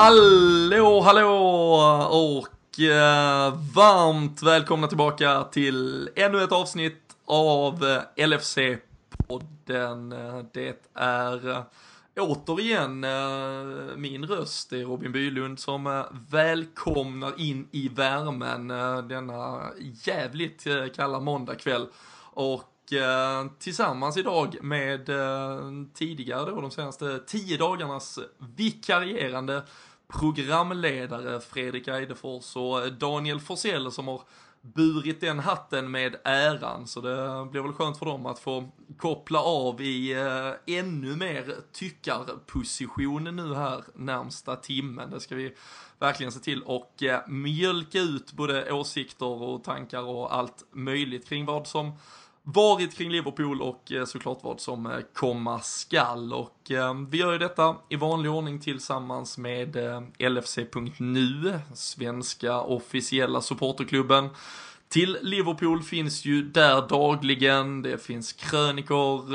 Hallå, hallå och eh, varmt välkomna tillbaka till ännu ett avsnitt av eh, LFC-podden. Eh, det är eh, återigen eh, min röst, det är Robin Bylund som eh, välkomnar in i värmen eh, denna jävligt eh, kalla måndagkväll. Och eh, tillsammans idag med eh, tidigare då de senaste tio dagarnas vikarierande programledare Fredrik Eidefors och eh, Daniel Forsell som har burit den hatten med äran. Så det blir väl skönt för dem att få koppla av i eh, ännu mer tyckarposition nu här närmsta timmen. Det ska vi verkligen se till och eh, mjölka ut både åsikter och tankar och allt möjligt kring vad som varit kring Liverpool och eh, såklart vad som eh, komma skall. Och eh, vi gör ju detta i vanlig ordning tillsammans med LFC.nu, svenska officiella supporterklubben. Till Liverpool finns ju där dagligen, det finns krönikor,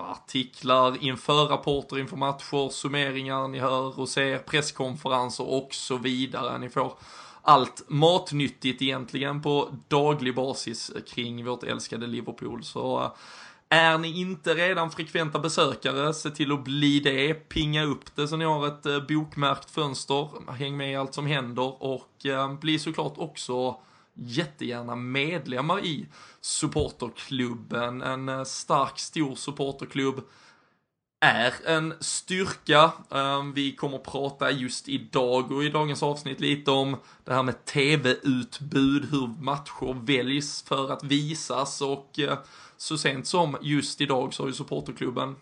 artiklar, inför rapporter inför matcher, summeringar ni hör och ser, presskonferenser och så vidare. Ni får allt matnyttigt egentligen på daglig basis kring vårt älskade Liverpool. Så eh, är ni inte redan frekventa besökare, se till att bli det. Pinga upp det så ni har ett eh, bokmärkt fönster. Häng med i allt som händer och eh, bli såklart också jättegärna medlemmar i supporterklubben. En stark, stor supporterklubb är en styrka. Ehm, vi kommer att prata just idag och i dagens avsnitt lite om det här med tv-utbud, hur matcher väljs för att visas och eh, så sent som just idag så har ju supporterklubben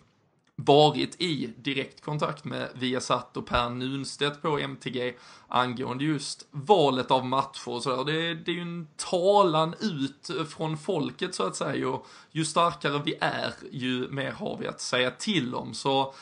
varit i direkt kontakt med Viasat och Per Nunstedt på MTG angående just valet av matcher och sådär. Det, det är ju en talan ut från folket så att säga och ju starkare vi är ju mer har vi att säga till om. Så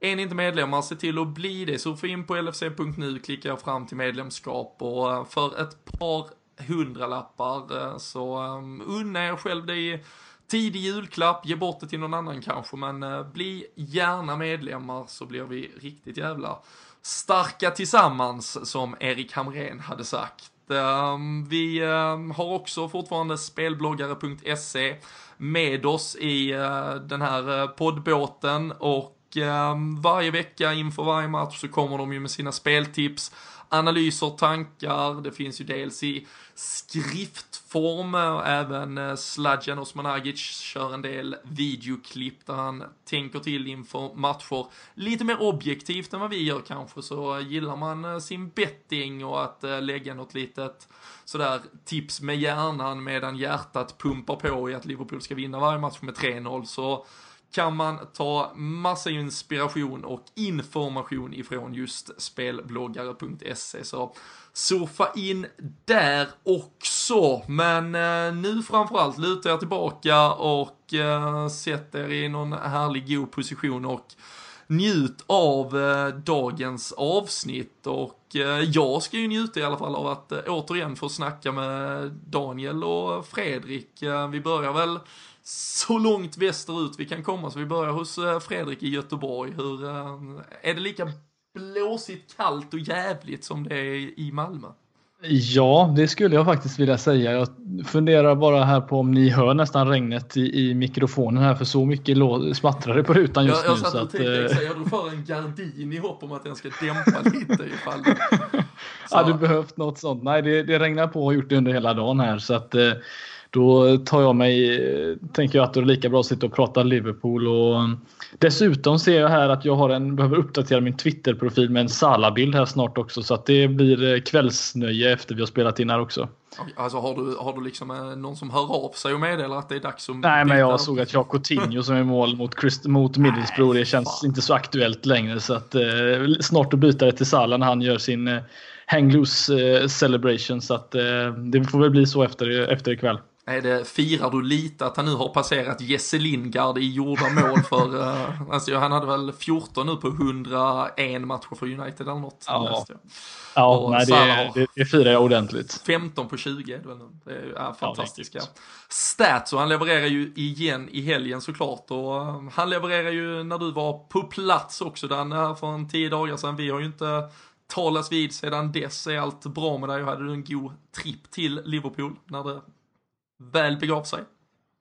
är ni inte medlemmar, se till att bli det. Surfa in på lfc.nu, klicka fram till medlemskap och eh, för ett par hundralappar eh, så eh, unna er själv det i tidig julklapp, ge bort det till någon annan kanske, men eh, bli gärna medlemmar så blir vi riktigt jävla starka tillsammans, som Erik Hamrén hade sagt. Ehm, vi ehm, har också fortfarande spelbloggare.se med oss i eh, den här eh, poddbåten och ehm, varje vecka inför varje match så kommer de ju med sina speltips analyser, tankar, det finns ju dels i skriftform, och även eh, Sladjan Osmanagic kör en del videoklipp där han tänker till inför matcher. Lite mer objektivt än vad vi gör kanske, så gillar man eh, sin betting och att eh, lägga något litet sådär tips med hjärnan medan hjärtat pumpar på i att Liverpool ska vinna varje match med 3-0 så kan man ta massa inspiration och information ifrån just spelbloggare.se. Så surfa in där också. Men eh, nu framförallt luta er tillbaka och eh, sätt er i någon härlig god position och njut av eh, dagens avsnitt och eh, jag ska ju njuta i alla fall av att eh, återigen få snacka med Daniel och Fredrik. Eh, vi börjar väl så långt västerut vi kan komma så vi börjar hos eh, Fredrik i Göteborg. Hur, eh, är det lika blåsigt, kallt och jävligt som det är i Malmö? Ja, det skulle jag faktiskt vilja säga. Jag funderar bara här på om ni hör nästan regnet i, i mikrofonen här för så mycket smattrar det på rutan just jag, jag nu. satt Så och att, tänkte, eh, jag drog för en gardin i hopp om att den ska dämpa lite ifall det... Så, hade du behövt något sånt? Nej, det, det regnar på och har gjort det under hela dagen här så att eh, då tar jag mig, tänker jag att det är lika bra att sitta och prata Liverpool och eh, dessutom ser jag här att jag har en, behöver uppdatera min Twitter-profil med en Salah-bild här snart också så att det blir eh, kvällsnöje efter vi har spelat in här också. Alltså har du, har du liksom eh, någon som hör av sig och meddelar att det är dags att... Nej, men jag såg att jag har Coutinho som är mål mot, Christ, mot Middlesbrough. Det känns fan. inte så aktuellt längre. Så att, eh, snart att byta det till Salah när han gör sin eh, hang loose eh, celebration. Så att, eh, det får väl bli så efter, efter ikväll. Är det, firar du lite att han nu har passerat Jesse Lingard i gjorda mål för, uh, alltså han hade väl 14 nu på 101 matcher för United eller något. Ja. Ja, Och nej, det, det, det firar jag ordentligt. 15 på 20 är det väl nu. Det är ja, fantastiska riktigt. stats och han levererar ju igen i helgen såklart och han levererar ju när du var på plats också Dan, för en tio dagar sedan. Vi har ju inte talas vid sedan dess. Är allt bra med dig? Hade du en god tripp till Liverpool när det väl begav sig?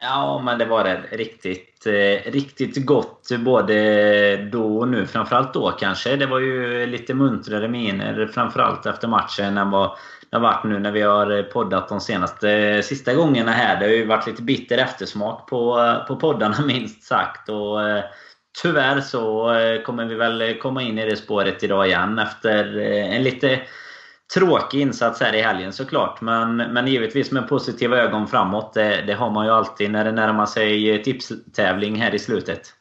Ja, men det var det. Riktigt, eh, riktigt gott både då och nu. Framförallt då kanske. Det var ju lite muntrare miner framförallt efter matchen än vad det har varit nu när vi har poddat de senaste sista gångerna här. Det har ju varit lite bitter eftersmak på, eh, på poddarna minst sagt. Och, eh, tyvärr så eh, kommer vi väl komma in i det spåret idag igen efter eh, en lite tråkig insats här i helgen såklart. Men, men givetvis med positiva ögon framåt. Det, det har man ju alltid när det närmar sig tipstävling här i slutet.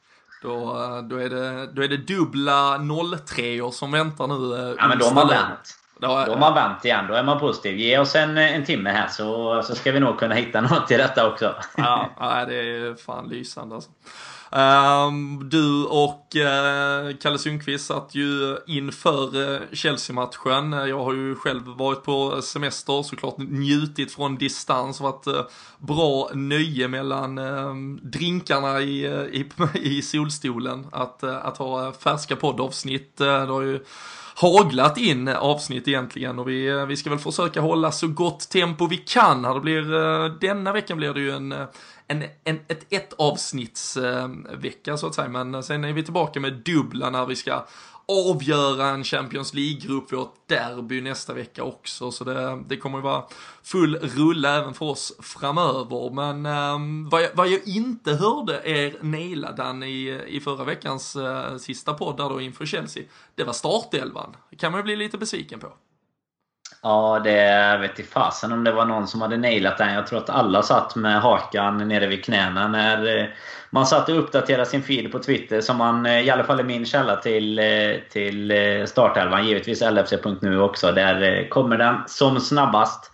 Då, då, är det, då är det dubbla 03 som väntar nu. Ja, men då har man vänt. Då, då har man vänt igen. Då är man positiv. Ge oss en, en timme här så, så ska vi nog kunna hitta något till detta också. Ja, det är fan lysande alltså. Ehm, du och eh, Kalle Sundqvist satt ju inför eh, Chelsea-matchen. Jag har ju själv varit på semester, såklart njutit från distans, varit eh, bra nöje mellan ehm, drinkarna i, i, i solstolen att, att ha färska poddavsnitt. det har ju haglat in avsnitt egentligen och vi, vi ska väl försöka hålla så gott tempo vi kan här. Det blir, denna veckan blir det ju en en, en, ett, ett avsnittsvecka så att säga, men sen är vi tillbaka med dubbla när vi ska avgöra en Champions League-grupp. Vi har ett derby nästa vecka också, så det, det kommer ju vara full rulle även för oss framöver. Men eh, vad, jag, vad jag inte hörde er naila Dan i, i förra veckans eh, sista podd där då inför Chelsea, det var startelvan. Det kan man ju bli lite besviken på. Ja, det vet i fasen om det var någon som hade nailat den. Jag tror att alla satt med hakan nere vid knäna när eh, man satt och uppdaterade sin feed på Twitter, som man eh, i alla fall är min källa till, eh, till startelvan. Givetvis LFC.nu också. Där kommer den som snabbast.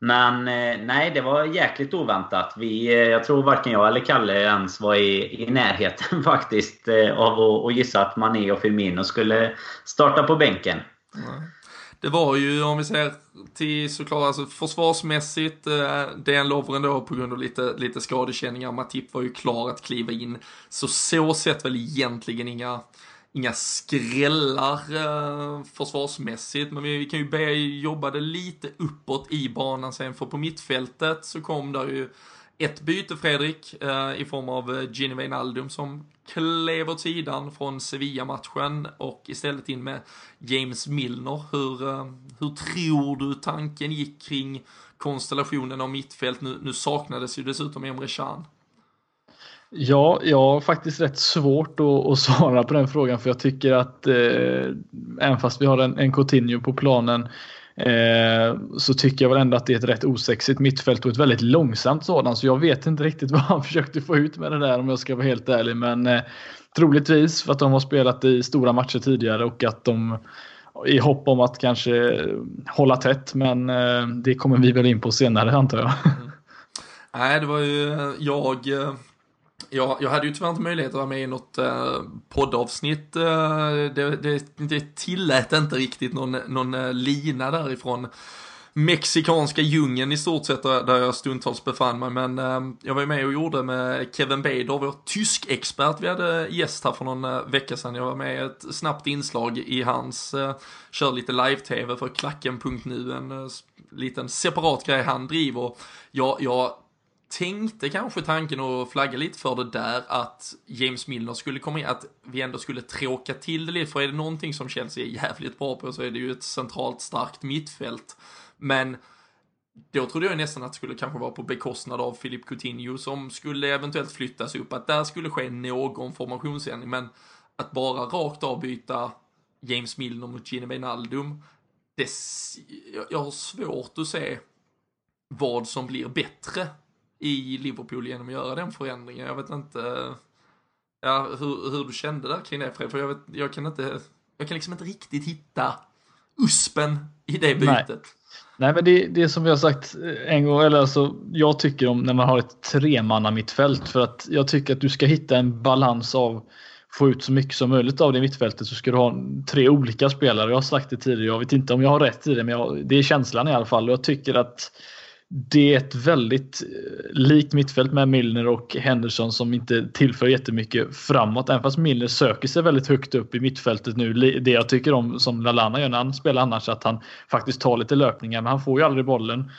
Men nej, det var jäkligt oväntat. Vi, jag tror varken jag eller Kalle ens var i, i närheten faktiskt av att, att gissa att Mané och Firmino skulle starta på bänken. Mm det var ju, om vi ser till såklart, alltså försvarsmässigt, eh, DN Lovren då på grund av lite, lite skadekänningar, Matip var ju klar att kliva in. Så så sett väl egentligen inga, inga skrällar eh, försvarsmässigt, men vi, vi kan ju be jobba det lite uppåt i banan sen, för på mittfältet så kom där ju ett byte Fredrik eh, i form av eh, Gini Wijnaldum som klev åt sidan från Sevilla-matchen och istället in med James Milner. Hur, eh, hur tror du tanken gick kring konstellationen av mittfält? Nu, nu saknades ju dessutom Emre Can. Ja, jag har faktiskt rätt svårt att, att, svara på den frågan för jag tycker att eh, även fast vi har en, en Coutinho på planen Eh, så tycker jag väl ändå att det är ett rätt osexigt mittfält och ett väldigt långsamt sådant. Så jag vet inte riktigt vad han försökte få ut med det där om jag ska vara helt ärlig. Men eh, troligtvis för att de har spelat i stora matcher tidigare och att de i hopp om att kanske hålla tätt. Men eh, det kommer vi väl in på senare antar jag. Mm. Nej, det var ju jag jag, jag hade ju tyvärr inte möjlighet att vara med i något eh, poddavsnitt. Eh, det, det, det tillät inte riktigt någon, någon eh, lina därifrån mexikanska djungeln i stort sett där, jag stundtals befann mig. Men eh, jag var med och gjorde med Kevin Bader, vår tysk-expert. Vi hade gäst här för någon eh, vecka sedan. Jag var med i ett snabbt inslag i hans, eh, kör lite live-tv för klacken.nu, en eh, liten separat grej han driver. Jag, jag tänkte kanske tanken och flagga lite för det där att James Milner skulle komma in, att vi ändå skulle tråka till det lite, för är det någonting som Chelsea är jävligt bra på så är det ju ett centralt starkt mittfält. Men då trodde jag nästan att det skulle kanske vara på bekostnad av Filip Coutinho som skulle eventuellt flyttas upp, att där skulle ske någon formationsändring, men att bara rakt av byta James Milner mot Gino Wijnaldum, det, jag har svårt att se vad som blir bättre i Liverpool genom att göra den förändringen. Jag vet inte ja, hur, hur du kände där kring det Fred, för jag, vet, jag kan inte, jag kan liksom inte riktigt hitta uspen i det bytet. Nej. Nej, men det, det som vi har sagt en gång, eller alltså, jag tycker om när man har ett tremanna mittfält för att jag tycker att du ska hitta en balans av få ut så mycket som möjligt av det mittfältet så ska du ha tre olika spelare. Jag har sagt det tidigare, jag vet inte om jag har rätt i det, men jag, det är känslan i alla fall. Och jag tycker att det är ett väldigt eh, likt mittfält med Milner och Henderson som inte tillför jättemycket framåt. Även fast Milner söker sig väldigt högt upp i mittfältet nu. Det jag tycker om som Lalana gör när han spelar annars att han faktiskt tar lite löpningar men han får ju aldrig bollen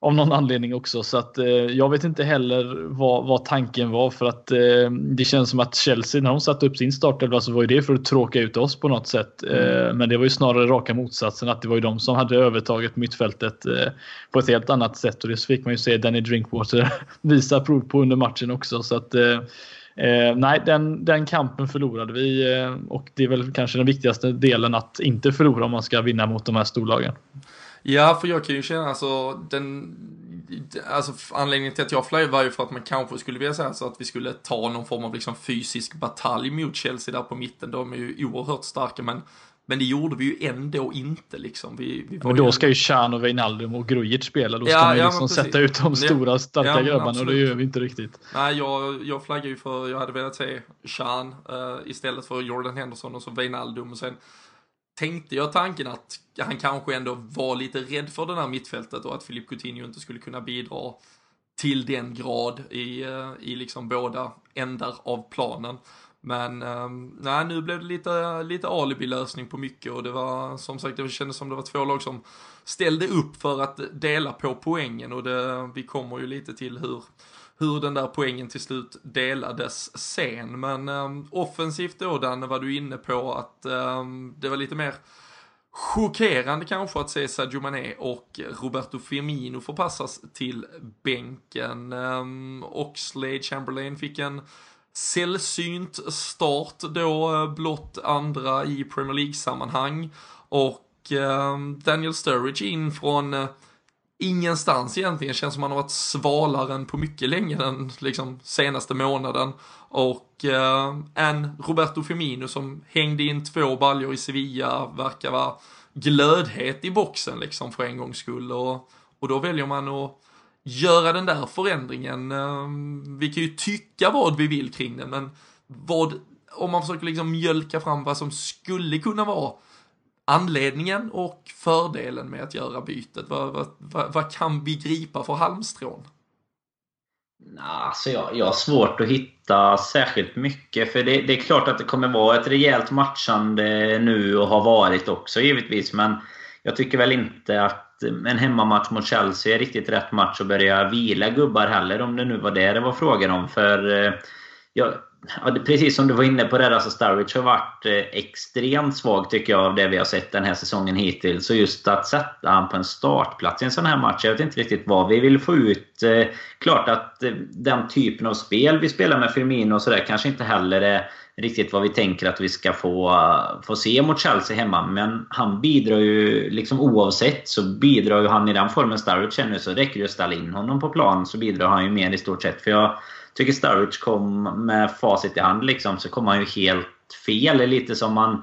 av någon anledning också. Så att, eh, jag vet inte heller vad, vad tanken var för att eh, det känns som att Chelsea när de satte upp sin startelva så var ju det för att tråka ut oss på något sätt. Eh, mm. men det var ju snarare raka motsatsen att det var ju de som hade övertaget mittfältet eh, på ett helt annat sätt och det fick man ju se Danny Drinkwater visa prov på under matchen också. Så att, eh, Eh, nej, den, den kampen förlorade vi eh, och det är väl kanske den viktigaste delen att inte förlora om man ska vinna mot de här storlagen. Ja, för jag kan ju känna alltså den, alltså anledningen till att jag flög var ju för att man kanske skulle vilja säga så att vi skulle ta någon form av liksom fysisk batalj mot Chelsea där på mitten. De är ju oerhört starka, men men det gjorde vi ju ändå inte liksom. Vi, vi men då ju... ska ju Chan och Wijnaldum och Grujic spela. Då ska ja, man ju ja, liksom sätta ut de stora starka ja, grabbarna och det gör vi inte riktigt. Nej, jag, jag flaggar ju för, jag hade velat se Chan uh, istället för Jordan Henderson och så Wijnaldum och sen tänkte jag tanken att han kanske ändå var lite rädd för det här mittfältet och att Filip Coutinho inte skulle kunna bidra till den grad i, eh, i liksom båda ändar av planen. Men ehm, nej, nu blev det lite, lite alibi-lösning på mycket och det var som sagt, det kändes som det var två lag som ställde upp för att dela på poängen och det, vi kommer ju lite till hur, hur den där poängen till slut delades sen. Men um, offensivt då Danne var du inne på att um, det var lite mer chockerande kanske att se Sadio Mané och Roberto Firmino förpassas till bänken. Um, Oxlade Chamberlain fick en sällsynt start då, eh, blott andra i Premier League-sammanhang. Och Daniel Sturridge in från eh, ingenstans egentligen. Känns som han har varit svalare än på mycket länge den liksom, senaste månaden. Och eh, en Roberto Firmino som hängde in två baljor i Sevilla verkar vara glödhet i boxen liksom för en gångs skull. Och, och då väljer man att göra den där förändringen. Eh, vi kan ju tycka vad vi vill kring den, men vad, om man försöker liksom mjölka fram vad som skulle kunna vara anledningen och fördelen med att göra bytet? Vad, vad, vad, vad kan vi gripa för halmstrån? Alltså jag, jag har svårt att hitta särskilt mycket. För det, det, är klart att det kommer vara ett rejält matchande nu och har varit också givetvis. Men jag tycker väl inte att en hemmamatch mot Chelsea är riktigt rätt match att börja vila gubbar heller. Om det nu var det det var frågan om. För eh, jag, Ja, precis som du var inne på där, alltså Sturridge har varit eh, extremt svag tycker jag av det vi har sett den här säsongen hittills. Så just att sätta han på en startplats i en sån här match, jag vet inte riktigt vad vi vill få ut. Eh, klart att eh, den typen av spel vi spelar med Firmino och sådär kanske inte heller är riktigt vad vi tänker att vi ska få, få se mot Chelsea hemma. Men han bidrar ju, liksom oavsett, så bidrar ju han i den formen Sturridge är nu så räcker det att ställa in honom på plan så bidrar han ju mer i stort sett. För jag tycker Sturridge kom med facit i hand liksom, så kom han ju helt fel. Lite som man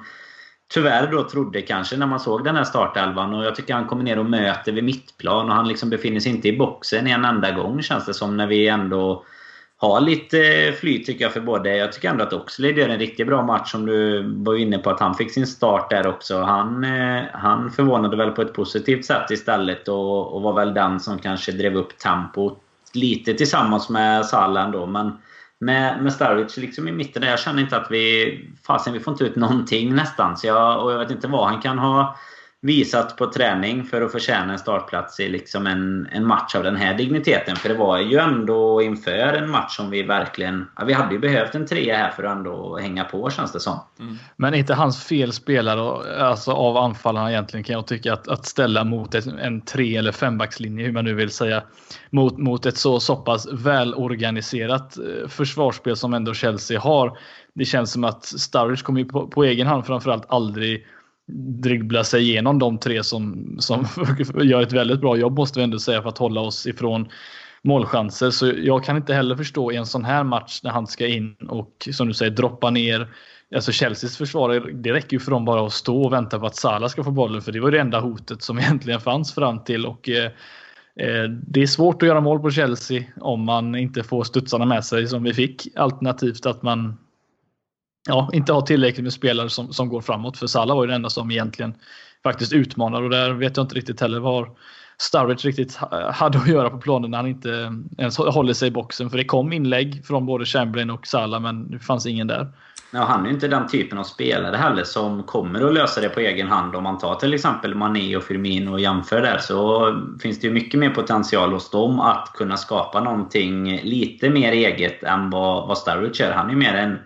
tyvärr då trodde kanske när man såg den här startelvan. Och jag tycker han kommer ner och möter vid mittplan och han liksom befinner sig inte i boxen en enda gång känns det som när vi ändå har lite flyt tycker jag för både. Jag tycker ändå att Oxlade gör en riktigt bra match som du var inne på att han fick sin start där också. Han, eh, han förvånade väl på ett positivt sätt istället och, och var väl den som kanske drev upp tempot lite tillsammans med Salah ändå. Men med, med Sturridge liksom i mitten där, jag känner inte att vi... Fasen, vi får inte ut någonting nästan. Så jag, och jag vet inte vad han kan ha visat på träning för att förtjäna en startplats i liksom en, en match av den här digniteten. För det var ju ändå inför en match som vi verkligen... Ja, vi hade ju behövt en trea här för att ändå hänga på känns det som. Mm. Men inte hans fel spelare alltså av anfallarna egentligen kan jag tycka att, att ställa mot ett, en tre eller fembackslinje hur man nu vill säga. Mot, mot ett så, så pass välorganiserat eh, försvarsspel som ändå Chelsea har. Det känns som att Sturridge kommer på, på egen hand framförallt aldrig dribbla sig igenom de tre som, som gör ett väldigt bra jobb måste vi ändå säga för att hålla oss ifrån målchanser. Så jag kan inte heller förstå i en sån här match när han ska in och som du säger droppa ner. Alltså Chelseas försvarare, det räcker ju för dem bara att stå och vänta på att Salah ska få bollen för det var det enda hotet som egentligen fanns fram till. Och, eh, eh, det är svårt att göra mål på Chelsea om man inte får studsarna med sig som vi fick. Alternativt att man ja, inte har tillräckligt med spelare som, som går framåt. För Salah var ju den enda som egentligen faktiskt utmanar och där vet jag inte riktigt heller var Sturridge riktigt hade att göra på planen när han inte eh, ens håller sig i boxen. För det kom inlägg från både Chamberlain och Salah men det fanns ingen där. Ja, han är ju inte den typen av spelare heller som kommer att lösa det på egen hand. Om man tar till exempel Mané och Firmino och jämför där så finns det ju mycket mer potential hos dem att kunna skapa någonting lite mer eget än vad, vad Sturridge är. Han är ju mer en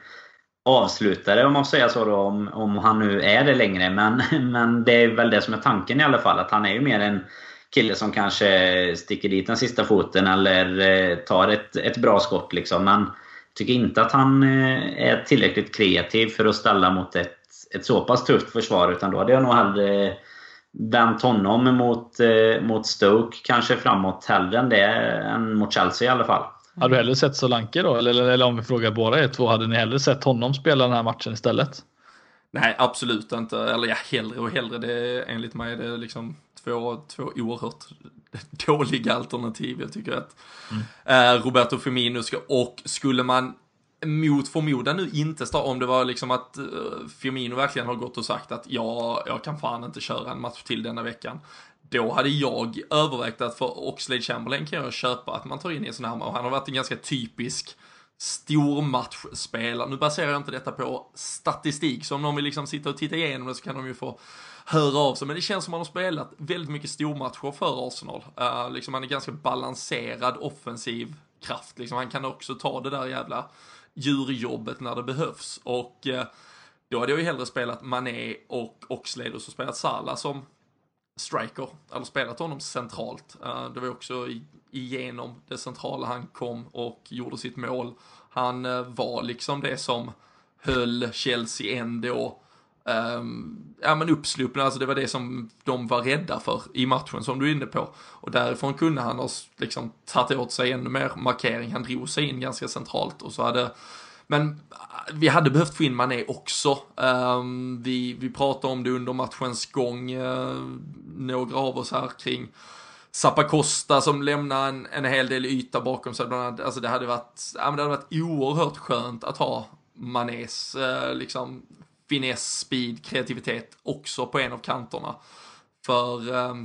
avslutare om man får säga så då, om, om han nu är det längre. Men, men det är väl det som är tanken i alla fall. Att han är ju mer en kille som kanske sticker dit den sista foten eller eh, tar ett, ett bra skott. Liksom. Men tycker inte att han eh, är tillräckligt kreativ för att ställa mot ett, ett så pass tufft försvar. Utan då hade jag nog hellre vänt honom mot, eh, mot Stoke kanske framåt hellre än det än mot Chelsea i alla fall. Hade du hellre sett Solanke då? Eller, eller, eller om vi frågar båda er två, hade ni hellre sett honom spela den här matchen istället? Nej, absolut inte. Eller ja, hellre och hellre. Det är, enligt mig är det liksom två, två oerhört dåliga alternativ. Jag tycker att mm. eh, Roberto Firmino ska, och skulle man mot förmodan nu inte starta, om det var liksom att uh, Firmino verkligen har gått och sagt att ja, jag kan fan inte köra en match till denna veckan. Då hade jag övervägt att för Oxlade Chamberlain kan jag köpa att man tar in i en sån här, och han har varit en ganska typisk stormatchspelare. Nu baserar jag inte detta på statistik, så om någon vill liksom sitta och titta igenom det så kan de ju få höra av sig. Men det känns som att han har spelat väldigt mycket stormatcher för Arsenal. Uh, liksom han är ganska balanserad offensiv kraft. Liksom han kan också ta det där jävla djurjobbet när det behövs. Och uh, då hade jag ju hellre spelat Mané och Oxlade och så spelat Salah som striker, eller spelat honom centralt. Eh, det var också igenom det centrala han kom och gjorde sitt mål. Han eh, var liksom det som höll Chelsea ändå um, ja, men uppsluppna, alltså det var det som de var rädda för i matchen som du är inne på. Och därifrån kunde han ha liksom tagit åt sig ännu mer markering, han drog sig in ganska centralt och så hade men eh, vi hade behövt få in Mané också. Ehm, vi, vi pratade om det under matchens gång, eh, några av oss här kring Zappacosta som lämnar en, en hel del yta bakom sig. Bland annat, alltså det hade varit, ja, men det hade varit oerhört skönt att ha Manés eh, liksom finess, speed, kreativitet också på en av kanterna. För eh,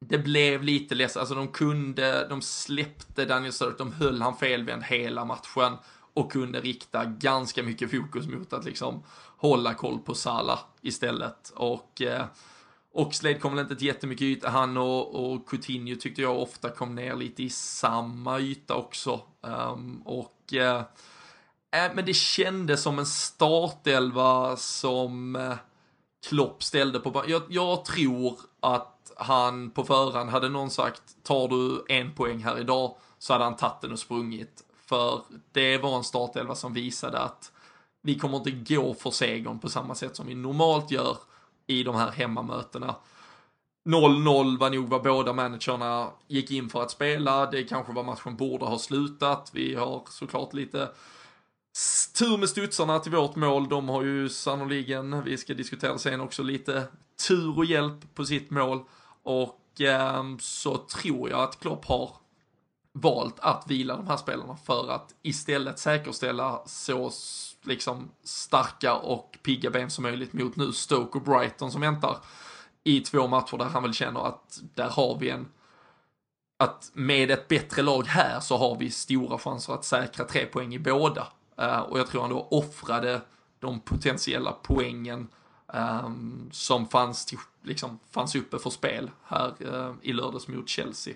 det blev lite ledsamt, alltså de kunde, de släppte Daniel Sturridge, de höll han felvänd hela matchen och kunde rikta ganska mycket fokus mot att liksom hålla koll på Salah istället. Och eh, Oxlade kom väl inte till jättemycket yta, han och, och Coutinho tyckte jag ofta kom ner lite i samma yta också. Um, och eh, eh, men det kändes som en startelva som eh, Klopp ställde på jag, jag tror att han på förhand, hade någon sagt tar du en poäng här idag så hade han tagit den och sprungit. För det var en startelva som visade att vi kommer inte gå för segern på samma sätt som vi normalt gör i de här hemmamötena. 0-0 var nog vad båda managerna gick in för att spela. Det kanske var matchen borde ha slutat. Vi har såklart lite Tur med studsarna till vårt mål. De har ju sannoliken, vi ska diskutera sen också, lite tur och hjälp på sitt mål. Och eh, så tror jag att Klopp har valt att vila de här spelarna för att istället säkerställa så liksom starka och pigga ben som möjligt mot nu Stoke och Brighton som väntar i två matcher där han väl känner att där har vi en att med ett bättre lag här så har vi stora chanser att säkra tre poäng i båda. Uh, och jag tror han då offrade de potentiella poängen um, som fanns, till, liksom, fanns uppe för spel här uh, i lördags mot Chelsea.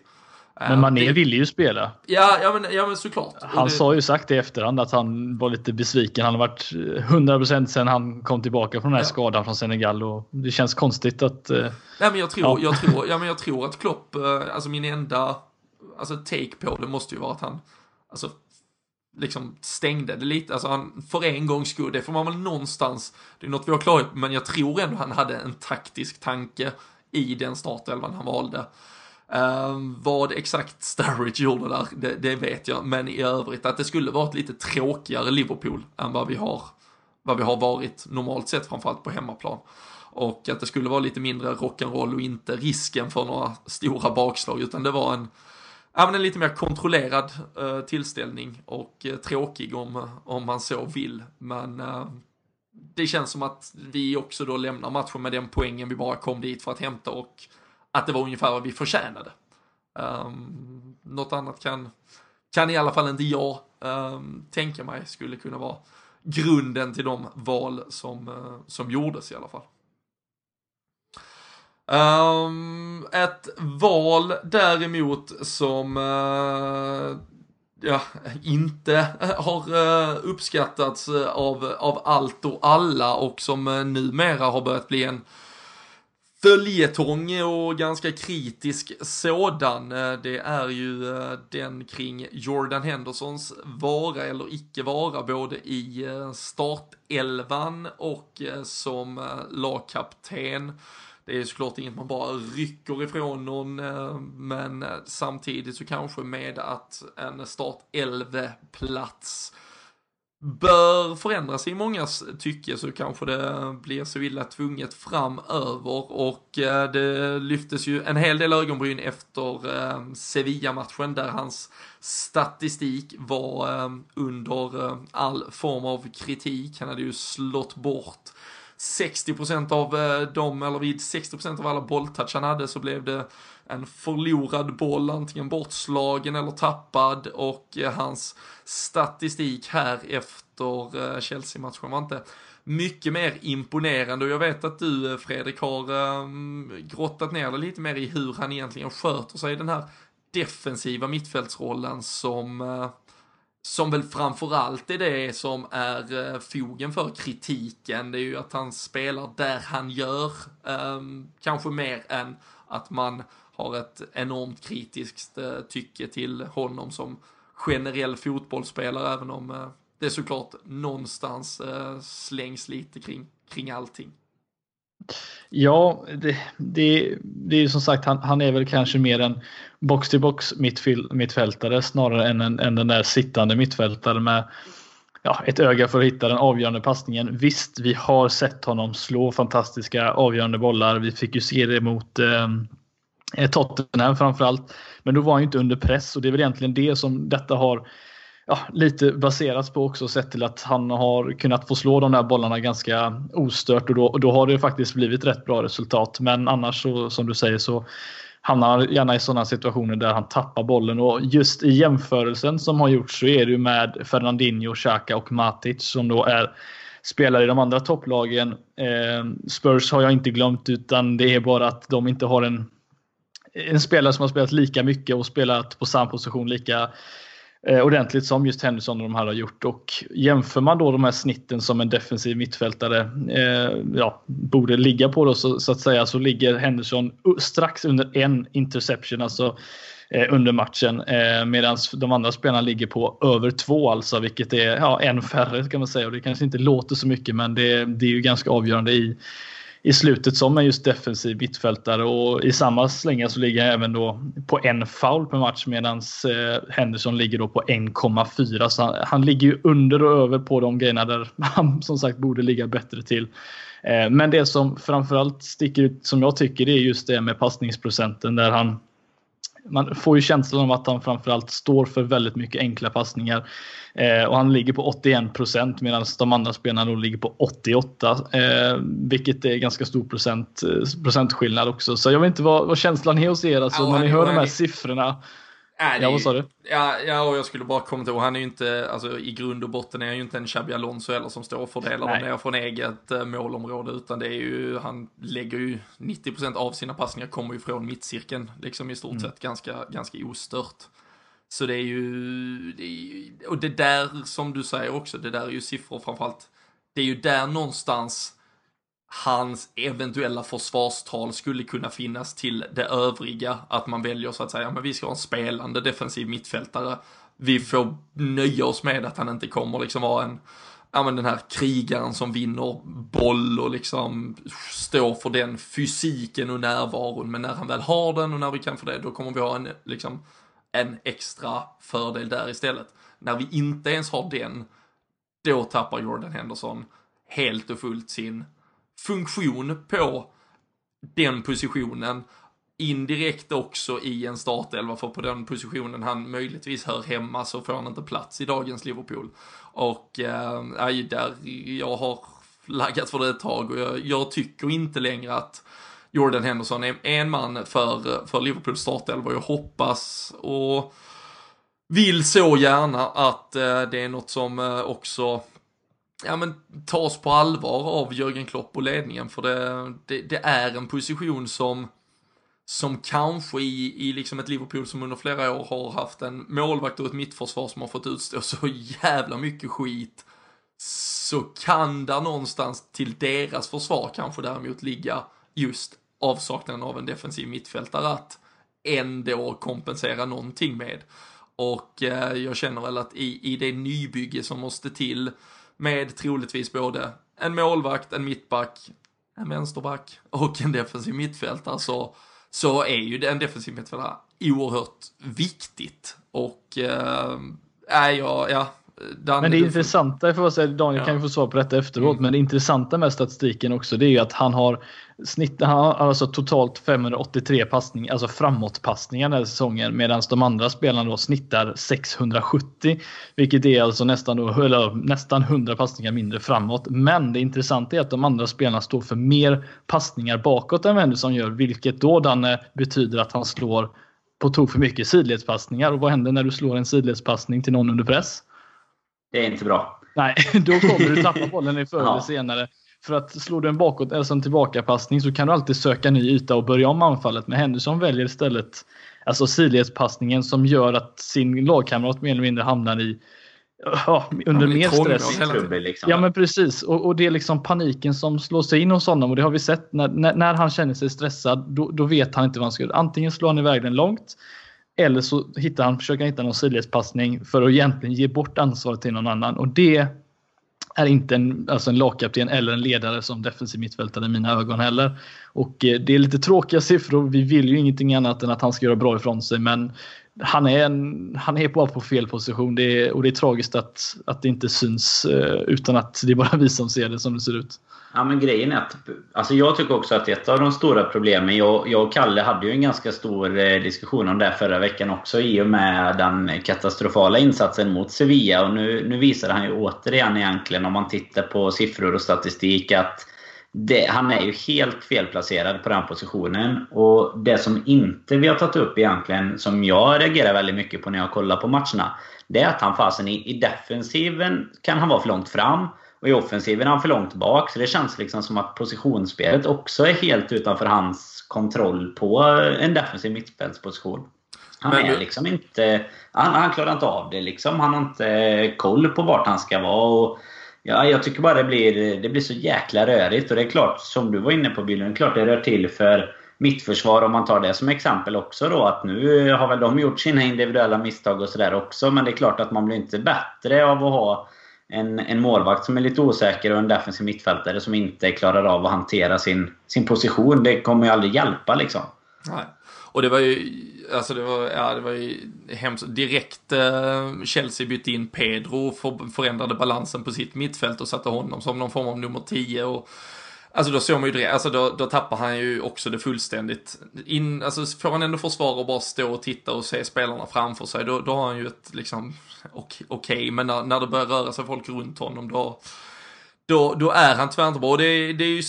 Men eh, Mané det... ville ju spela. Ja, ja, men, ja men såklart. Han det... sa ju sagt i efterhand att han var lite besviken. Han har varit 100% sen han kom tillbaka från den här ja. skadan från Senegal och det känns konstigt att... Nej, men jag tror, ja. jag tror, ja, men jag tror att Klopp, alltså min enda alltså take på det måste ju vara att han alltså liksom stängde det lite. Alltså han, för en gångs skull, det får man väl någonstans, det är något vi har klarat men jag tror ändå han hade en taktisk tanke i den startelvan han valde. Uh, vad exakt Sturridge gjorde där, det, det, vet jag, men i övrigt att det skulle vara ett lite tråkigare Liverpool än vad vi har, vad vi har varit normalt sett, framförallt på hemmaplan. Och att det skulle vara lite mindre rock'n'roll och inte risken för några stora bakslag, utan det var en, ja, en lite mer kontrollerad uh, tillställning och uh, tråkig om, om man så vill. Men uh, det känns som att vi också då lämnar matchen med den poängen vi bara kom dit för att hämta och att det var ungefär vad vi förtjänade. Um, något annat kan, kan i alla fall inte jag um, tänka mig skulle kunna vara grunden till de val som, uh, som gjordes i alla fall. Um, ett val däremot som uh, ja, inte har uh, uppskattats av, av allt och alla och som uh, numera har börjat bli en följetong och ganska kritisk sådan. Eh, det är ju eh, den kring Jordan Hendersons vara eller icke vara både i eh, startelvan och som lagkapten. Det är såklart inget man bara rycker ifrån någon, men samtidigt så kanske med att en startelveplats plats bör förändras i mångas tycke så kanske det blir så illa tvunget framöver och eh, det lyftes ju en hel del ögonbryn efter eh, Sevilla-matchen där hans statistik var eh, under all form av kritik. Han hade ju slått bort 60% av dem, eller vid 60% av alla bolltouch han hade så blev det en förlorad boll, antingen bortslagen eller tappad och eh, hans statistik här efter eh, Chelsea-matchen var inte mycket mer imponerande och jag vet att du eh, Fredrik har ehm, grottat ner dig lite mer i hur han egentligen sköter sig i den här defensiva mittfältsrollen som som väl framförallt är det som är fogen för kritiken. Det är ju att han spelar där han gör, um, kanske mer än att man har ett enormt kritiskt eh, tycke till honom som generell fotbollsspelare, även om eh, det såklart någonstans eh, slängs lite kring, kring allting. Ja, det, det, det är ju som sagt, han, han är väl kanske mer en box-till-box mittfältare snarare än, en, än den där sittande mittfältaren med ja, ett öga för att hitta den avgörande passningen. Visst, vi har sett honom slå fantastiska avgörande bollar. Vi fick ju se det mot eh, Eh, Tottenham framförallt. Men då var han ju inte under press och det är väl egentligen det som detta har ja, lite baserats på också sett till att han har kunnat få slå de där bollarna ganska ostört och då, och då har det faktiskt blivit rätt bra resultat. Men annars så som du säger så hamnar han gärna i sådana situationer där han tappar bollen och just i jämförelsen som har gjorts så är det ju med Fernandinho, Xhaka och Matic som då är spelare i de andra topplagen. Eh, Spurs har jag inte glömt utan det är bara att de inte har en en spelare som har spelat lika mycket och spelat på samma position lika eh, ordentligt som just Henderson och de här har gjort. Och jämför man då de här snitten som en defensiv mittfältare eh, ja, borde ligga på då, så, så, att säga så ligger Henderson strax under en interception, alltså eh, under matchen. Eh, Medan de andra spelarna ligger på över två alltså, vilket är ja, en färre kan man säga. Och det kanske inte låter så mycket men det, det är ju ganska avgörande i i slutet som en just defensiv mittfältare och i samma slänga så ligger han även då på en foul per match medan eh, Henderson ligger då på 1,4 så han, han, ligger ju under och över på de grejerna där han som sagt borde ligga bättre till. Eh, men det som framförallt sticker ut som jag tycker det är just det med passningsprocenten där han man får ju känslan av att han framförallt står för väldigt mycket enkla passningar. Eh, och han ligger på 81 procent medan de andra spelarna då ligger på 88. Eh, vilket är ganska stor procent, eh, procentskillnad också. Så jag vet inte vad, vad känslan är hos er alltså, ja, när ni hör de här siffrorna. Äh, ja, vad sa du? Ja, ja, och jag skulle bara komma till, han är ju inte, alltså i grund och botten är han ju inte en Xabi Alonso eller som står och fördelar dem ner från eget äh, målområde, utan det är ju, han lägger ju 90% av sina passningar kommer ju från mittcirkeln, liksom i stort mm. sett ganska, ganska ostört. Så det är ju, det är ju, och det där som du säger också, det där är ju siffror framförallt, det är ju där någonstans hans eventuella försvarstal skulle kunna finnas till det övriga. Att man väljer så att säga, men vi ska ha en spelande defensiv mittfältare. Vi får nöja oss med att han inte kommer liksom vara en, ja men den här krigaren som vinner boll och liksom står för den fysiken och närvaron. Men när han väl har den och när vi kan få det, då kommer vi ha en, liksom, en extra fördel där istället. När vi inte ens har den, då tappar Jordan Henderson helt och fullt sin funktion på den positionen. Indirekt också i en startelva, för på den positionen han möjligtvis hör hemma så får han inte plats i dagens Liverpool. Och eh, där jag har flaggat för det ett tag och jag, jag tycker inte längre att Jordan Henderson är en man för, för Liverpools startelva. Jag hoppas och vill så gärna att eh, det är något som eh, också ja, men, tas på allvar av Jörgen Klopp och ledningen för det, det, det är en position som som kanske i, i liksom ett Liverpool som under flera år har haft en målvakt och ett mittförsvar som har fått utstå så jävla mycket skit så kan där någonstans till deras försvar kanske däremot ligga just avsaknaden av en defensiv mittfältare att ändå kompensera någonting med. Och eh, jag känner väl att i, i det nybygge som måste till med troligtvis både en målvakt, en mittback, en vänsterback och en defensiv mittfältare så, så är ju en defensiv mittfältare oerhört viktigt. Och äh, jag, ja, Dan, men det intressanta, för att säga, Daniel ja. kan ju få svar på detta efteråt, mm. men det intressanta med statistiken också det är ju att han har snitt, han har alltså totalt 583 passningar, alltså framåtpassningar den här säsongen medan de andra spelarna då snittar 670. Vilket är alltså nästan, då, eller, nästan 100 passningar mindre framåt. Men det intressanta är att de andra spelarna står för mer passningar bakåt än Wendersson gör, vilket då Danne betyder att han slår på tok för mycket sidledspassningar. Och vad händer när du slår en sidledspassning till någon under press? Det är inte bra. Nej, då kommer du tappa bollen i förr eller ja. senare. För att slår du en bakåt eller en tillbakapassning så kan du alltid söka ny yta och börja om anfallet. Men Henderson väljer istället alltså sidledspassningen som gör att sin lagkamrat mer eller mindre hamnar i ja, under mer stress. Liksom. Ja men precis. Och, och, det är liksom paniken som slår sig in hos honom och det har vi sett. När, när, när han känner sig stressad då, då, vet han inte vad han ska göra. Antingen slår han iväg den långt eller så hittar han, försöker han hitta någon sidledspassning för att egentligen ge bort ansvaret till någon annan. Och det är inte en, alltså en lagkapten eller en ledare som defensiv mittfältare i mina ögon heller. Och eh, det är lite tråkiga siffror. Vi vill ju ingenting annat än att han ska göra bra ifrån sig. Men han är, en, han är bara på fel position. Det är, och det är tragiskt att, att det inte syns eh, utan att det är bara vi som ser det som det ser ut. Ja men grejen är att alltså jag tycker också att ett av de stora problemen, jag, jag och Kalle hade ju en ganska stor eh, diskussion om det förra veckan också i och med den katastrofala insatsen mot Sevilla. Och nu, nu visar han ju återigen egentligen om man tittar på siffror och statistik att det, han är ju helt felplacerad på den positionen. Och det som inte vi har tagit upp egentligen, som jag reagerar väldigt mycket på när jag kollar på matcherna. Det är att han fasen i, i defensiven kan han vara för långt fram. Och i offensiven är han för långt bak. Så det känns liksom som att positionsspelet också är helt utanför hans kontroll på en defensiv mittfältsposition. Han Men, är liksom inte... Han, han klarar inte av det liksom. Han har inte koll på vart han ska vara. Och, ja, jag tycker bara det blir, det blir så jäkla rörigt. Och det är klart, som du var inne på Bilden, klart det rör till för mittförsvar om man tar det som exempel också då. Att nu har väl de gjort sina individuella misstag och sådär också. Men det är klart att man blir inte bättre av att ha en, en målvakt som är lite osäker och en defensiv mittfältare som inte klarar av att hantera sin, sin position. Det kommer ju aldrig hjälpa liksom. Nej. Och det var ju, alltså det var, ja det var ju hemskt. Direkt eh, Chelsea bytte in Pedro, för, förändrade balansen på sitt mittfält och satte honom som någon form av nummer 10. Och Alltså då såg man ju direkt, alltså då, då tappar han ju också det fullständigt. In, alltså får han ändå försvara och bara stå och titta och se spelarna framför sig, då, då har han ju ett liksom, okej, okay, men när, när det börjar röra sig folk runt honom då, då, då är han tyvärr inte bra. Och det, det är ju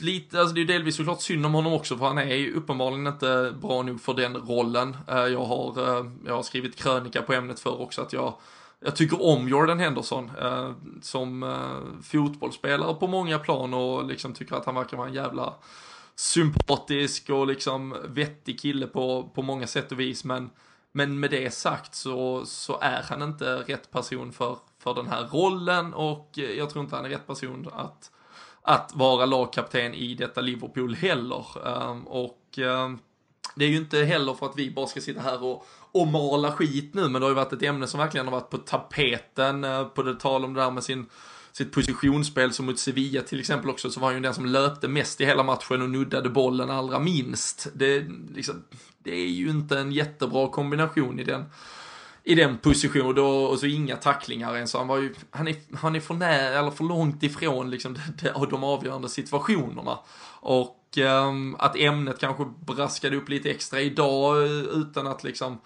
lite, alltså det är delvis såklart synd om honom också, för han är ju uppenbarligen inte bra nog för den rollen. Eh, jag har, eh, jag har skrivit krönika på ämnet för också, att jag jag tycker om Jordan Henderson eh, som fotbollsspelare på många plan och liksom tycker att han verkar vara en jävla sympatisk och liksom vettig kille på, på många sätt och vis. Men, men med det sagt så, så är han inte rätt person för, för den här rollen och eh, jag tror inte han är rätt person att, att vara lagkapten i detta Liverpool heller. Ehm, och ehm, det är ju inte heller för att vi bara ska sitta här och och mala skit nu, men det har ju varit ett ämne som verkligen har varit på tapeten, eh, på det tal om det där med sin sitt positionsspel som mot Sevilla till exempel också, så var han ju den som löpte mest i hela matchen och nuddade bollen allra minst. Det, liksom, det är ju inte en jättebra kombination i den, i den positionen och, då, och så inga tacklingar ens. Han, var ju, han, är, han är för nära, eller för långt ifrån liksom, de, de avgörande situationerna. Och um, att ämnet kanske braskade upp lite extra idag eh, utan att liksom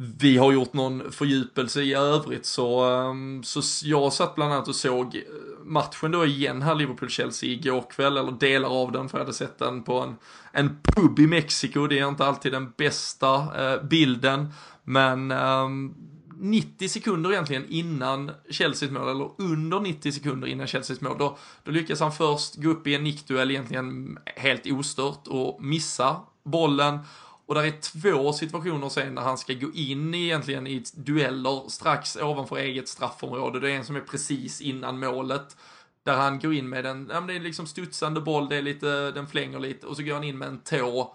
vi har gjort någon fördjupelse i övrigt så, um, så jag satt bland annat och såg eh, matchen då igen här, Liverpool-Chelsea, igår kväll, eller delar av den, för jag hade sett den på en, en pub i Mexiko. Det är inte alltid den bästa eh, bilden, men ehm, um, 90 sekunder egentligen innan Chelseas mål, eller under 90 sekunder innan Chelseas mål, då, då lyckas han först gå upp i en nickduell egentligen helt ostört och missa bollen. Och där är två situationer sen när han ska gå in egentligen i dueller strax ovanför eget straffområde. Det är en som är precis innan målet. Där han går in med en, ja men det är liksom studsande boll, det är lite, den flänger lite och så går han in med en tå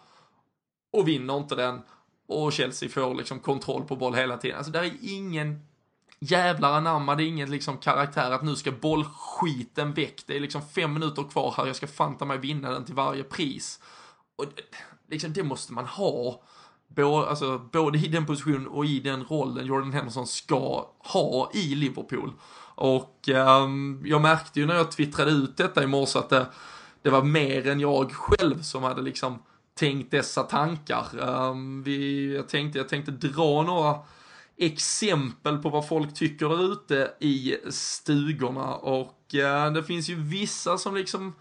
och vinner inte den och Chelsea får liksom kontroll på boll hela tiden. Alltså där är ingen jävlar anamma, det är ingen liksom karaktär att nu ska bollskiten väck. Det är liksom fem minuter kvar här, jag ska fanta mig vinna den till varje pris. Och liksom det måste man ha. Både, alltså, både i den positionen och i den rollen Jordan Henderson ska ha i Liverpool. Och um, jag märkte ju när jag twittrade ut detta i morse att det, det var mer än jag själv som hade liksom tänkt dessa tankar. Um, vi, jag, tänkte, jag tänkte dra några exempel på vad folk tycker där ute i stugorna och uh, det finns ju vissa som liksom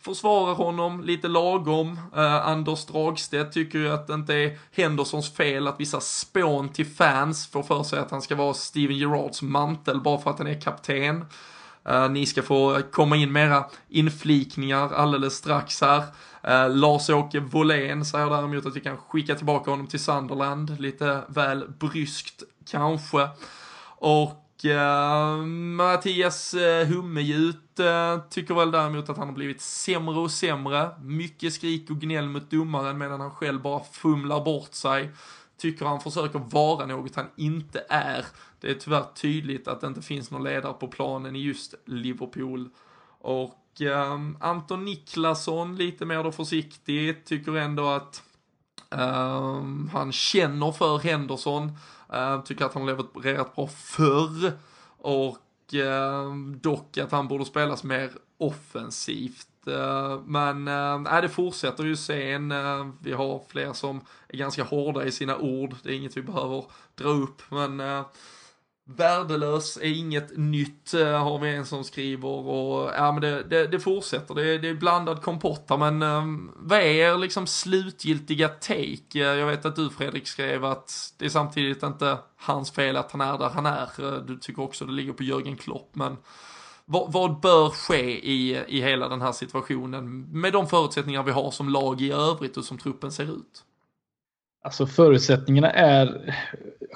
försvarar honom lite lagom. Uh, Anders Dragstedt tycker ju att det inte är Hendersons fel att vissa spån till fans får för sig att han ska vara Steven Gerrards mantel bara för att han är kapten. Uh, ni ska få komma in mera inflikningar alldeles strax här. Eh, Lars-Åke Wåhlén säger däremot att vi kan skicka tillbaka honom till Sunderland, lite väl bryskt kanske. Och uh, Mattias eh, uh, Hummegjut uh, tycker väl däremot att han har blivit sämre och sämre. Mycket skrik och gnäll mot domaren medan han själv bara fumlar bort sig. Tycker han försöker vara något han inte är. Det är tyvärr tydligt att det inte finns någon ledare på planen i just Liverpool. Och Ehm, Anton Niklasson, lite mer då försiktigt, tycker ändå att um, han känner för Henderson. Uh, tycker att han har levererat bra förr. Och uh, dock att han borde spelas mer offensivt. Uh, men uh, det fortsätter ju sen. Uh, vi har fler som är ganska hårda i sina ord. Det är inget vi behöver dra upp. Men Värdelös är inget nytt, eh, har vi en som skriver och ja men det, det, det fortsätter. Det, det är blandad kompott här men um, vad är er liksom slutgiltiga take? Eh, jag vet att du Fredrik skrev att det är samtidigt inte hans fel att han är där han är. Eh, du tycker också det ligger på Jörgen Klopp men vad, vad bör ske i, i hela den här situationen med de förutsättningar vi har som lag i övrigt och som truppen ser ut? Alltså förutsättningarna är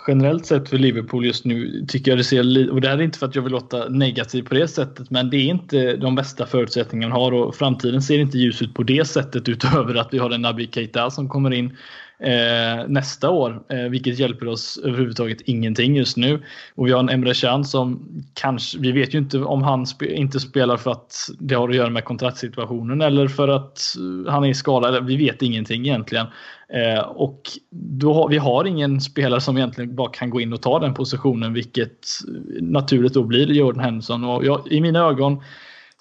generellt sett för Liverpool just nu tycker jag det ser och det här är inte för att jag vill låta negativ på det sättet men det är inte de bästa förutsättningarna har och framtiden ser inte ljus ut på det sättet utöver att vi har en Naby Keita som kommer in eh, nästa år, eh, vilket hjälper oss överhuvudtaget ingenting just nu. Och vi har en Emre Can som kanske, vi vet ju inte om han sp inte spelar för att det har att göra med kontraktssituationen eller för att eh, han är skadad. Vi vet ingenting egentligen. Eh, och då har, vi har ingen spelare som egentligen bara kan gå in och ta den positionen, vilket eh, naturligt då blir Jordan Henderson. Och jag, I mina ögon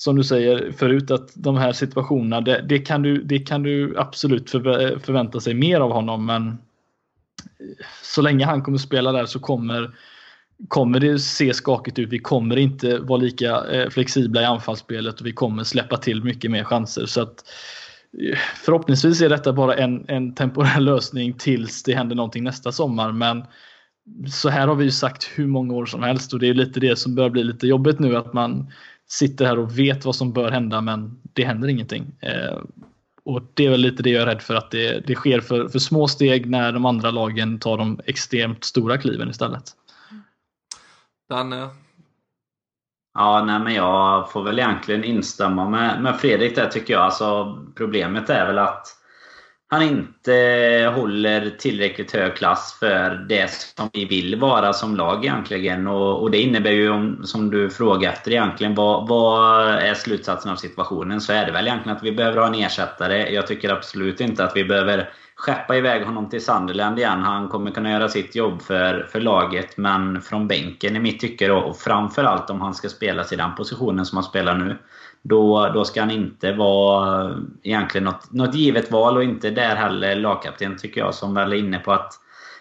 som du säger förut att de här situationerna, det, det, kan, du, det kan du absolut för, förvänta sig mer av honom men så länge han kommer spela där så kommer, kommer det se skakigt ut. Vi kommer inte vara lika eh, flexibla i anfallsspelet och vi kommer släppa till mycket mer chanser. Så att, eh, förhoppningsvis är detta bara en, en temporär lösning tills det händer någonting nästa sommar. Men så här har vi ju sagt hur många år som helst och det är lite det som börjar bli lite jobbigt nu att man sitter här och vet vad som bör hända men det händer ingenting. Eh, och det är väl lite det jag är rädd för att det, det sker för, för små steg när de andra lagen tar de extremt stora kliven istället. Danne? Ja, nej men jag får väl egentligen instämma med, med Fredrik där tycker jag. Alltså, problemet är väl att han inte håller tillräckligt hög klass för det som vi vill vara som lag egentligen. Och, och det innebär ju, om, som du frågar efter egentligen, vad, vad, är slutsatsen av situationen? Så är det väl egentligen att vi behöver ha en ersättare. Jag tycker absolut inte att vi behöver skeppa iväg honom till Sunderland igen. Han kommer kunna göra sitt jobb för, för laget, men från bänken i mitt tycke och framförallt om han ska spela i den positionen som han spelar nu. Då, då ska han inte vara egentligen något, något givet val och inte där heller lagkapten tycker jag som väl är inne på att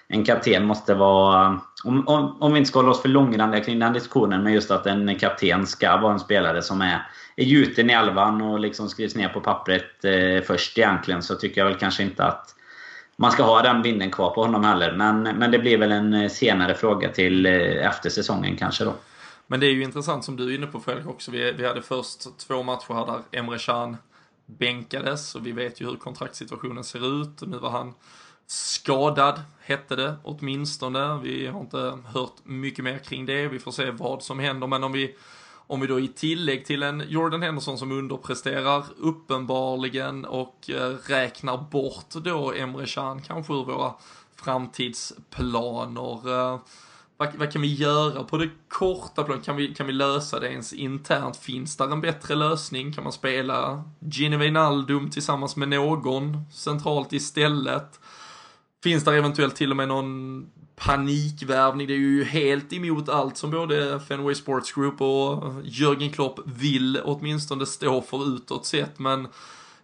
en kapten måste vara om, om, om vi inte ska hålla oss för långrandiga kring den diskussionen, men just att en kapten ska vara en spelare som är, är gjuten i elvan och liksom skrivs ner på pappret eh, först egentligen, så tycker jag väl kanske inte att man ska ha den vinden kvar på honom heller. Men, men det blir väl en eh, senare fråga till eh, efter säsongen kanske då. Men det är ju intressant som du är inne på Fredrik också. Vi, vi hade först två matcher här där Emre Can bänkades och vi vet ju hur kontraktssituationen ser ut. Nu var han skadad, hette det åtminstone. Vi har inte hört mycket mer kring det. Vi får se vad som händer. Men om vi, om vi då i tillägg till en Jordan Henderson som underpresterar uppenbarligen och eh, räknar bort då Emre Can kanske ur våra framtidsplaner. Eh, vad, vad, kan vi göra på det korta planet? Kan vi, kan vi lösa det ens internt? Finns där en bättre lösning? Kan man spela Gini Wijnaldum tillsammans med någon centralt istället? Finns där eventuellt till och med någon panikvärvning? Det är ju helt emot allt som både Fenway Sports Group och Jörgen Klopp vill åtminstone stå för utåt sett, men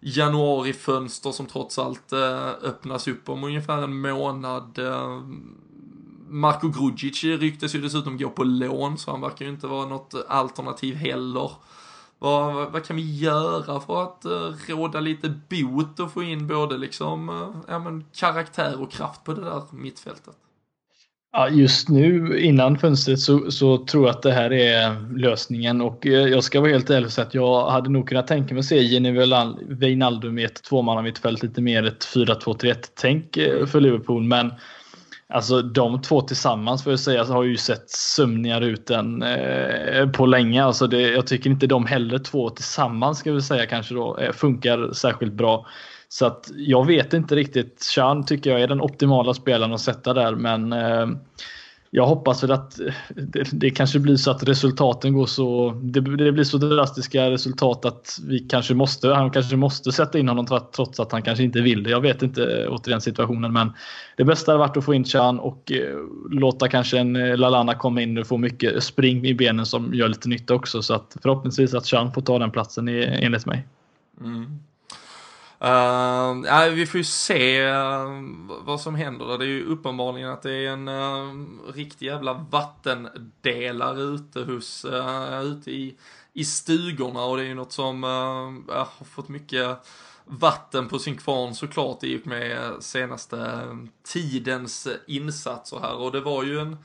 januarifönster som trots allt eh, öppnas upp om ungefär en månad. Eh, Marko Grudzic ryktes ju dessutom gå på lån, så han verkar ju inte vara något alternativ heller. Vad, vad, vad, kan vi göra för att uh, råda lite bot och få in både liksom, uh, ja, men karaktär och kraft på det där mittfältet? Ja, just nu innan fönstret så, så, tror jag att det här är lösningen och eh, jag ska vara helt ärlig och säga att jag hade nog kunnat tänka mig att se Jenny Wijnaldum i ett tvåmannamittfält lite mer ett 4-2-3-1 tänk eh, för Liverpool men Alltså de två tillsammans får jag säga har ju sett sömnigare ut än eh, på länge. Alltså det, jag tycker inte de heller två tillsammans ska vi säga kanske då eh, funkar särskilt bra. Så att jag vet inte riktigt. Chan tycker jag är den optimala spelaren att sätta där men eh, jag hoppas väl att eh, det, det, kanske blir så att resultaten går så. Det, det, blir så drastiska resultat att vi kanske måste. Han kanske måste sätta in honom trots att han kanske inte vill det. Jag vet inte eh, återigen situationen, men det bästa hade varit att få in Chan och eh, låta kanske en eh, Lalana komma in och få mycket spring i benen som gör lite nytta också. Så att förhoppningsvis att Chan får ta den platsen enligt mig. Mm. Uh, ja, vi får ju se uh, vad som händer. Det är ju uppenbarligen att det är en uh, riktig jävla vattendelare ute hos, uh, ute i, i stugorna och det är ju något som uh, har fått mycket vatten på sin kvarn såklart i och med senaste tidens insatser här och det var ju en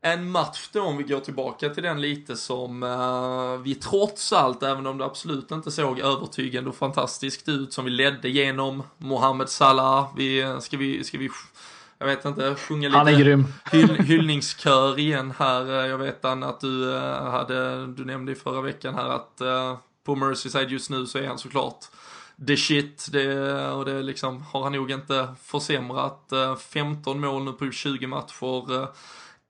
en match då, om vi går tillbaka till den lite, som uh, vi trots allt, även om det absolut inte såg övertygande och fantastiskt ut, som vi ledde genom Mohamed Salah. Vi, ska vi, ska vi jag vet inte, sjunga lite Han är grym. Hyll, hyllningskör igen här. Jag vet Anna att du uh, hade, du nämnde i förra veckan här att uh, på Merseyside just nu så är han såklart the shit. Det, och det liksom har han nog inte försämrat. 15 mål nu på 20 matcher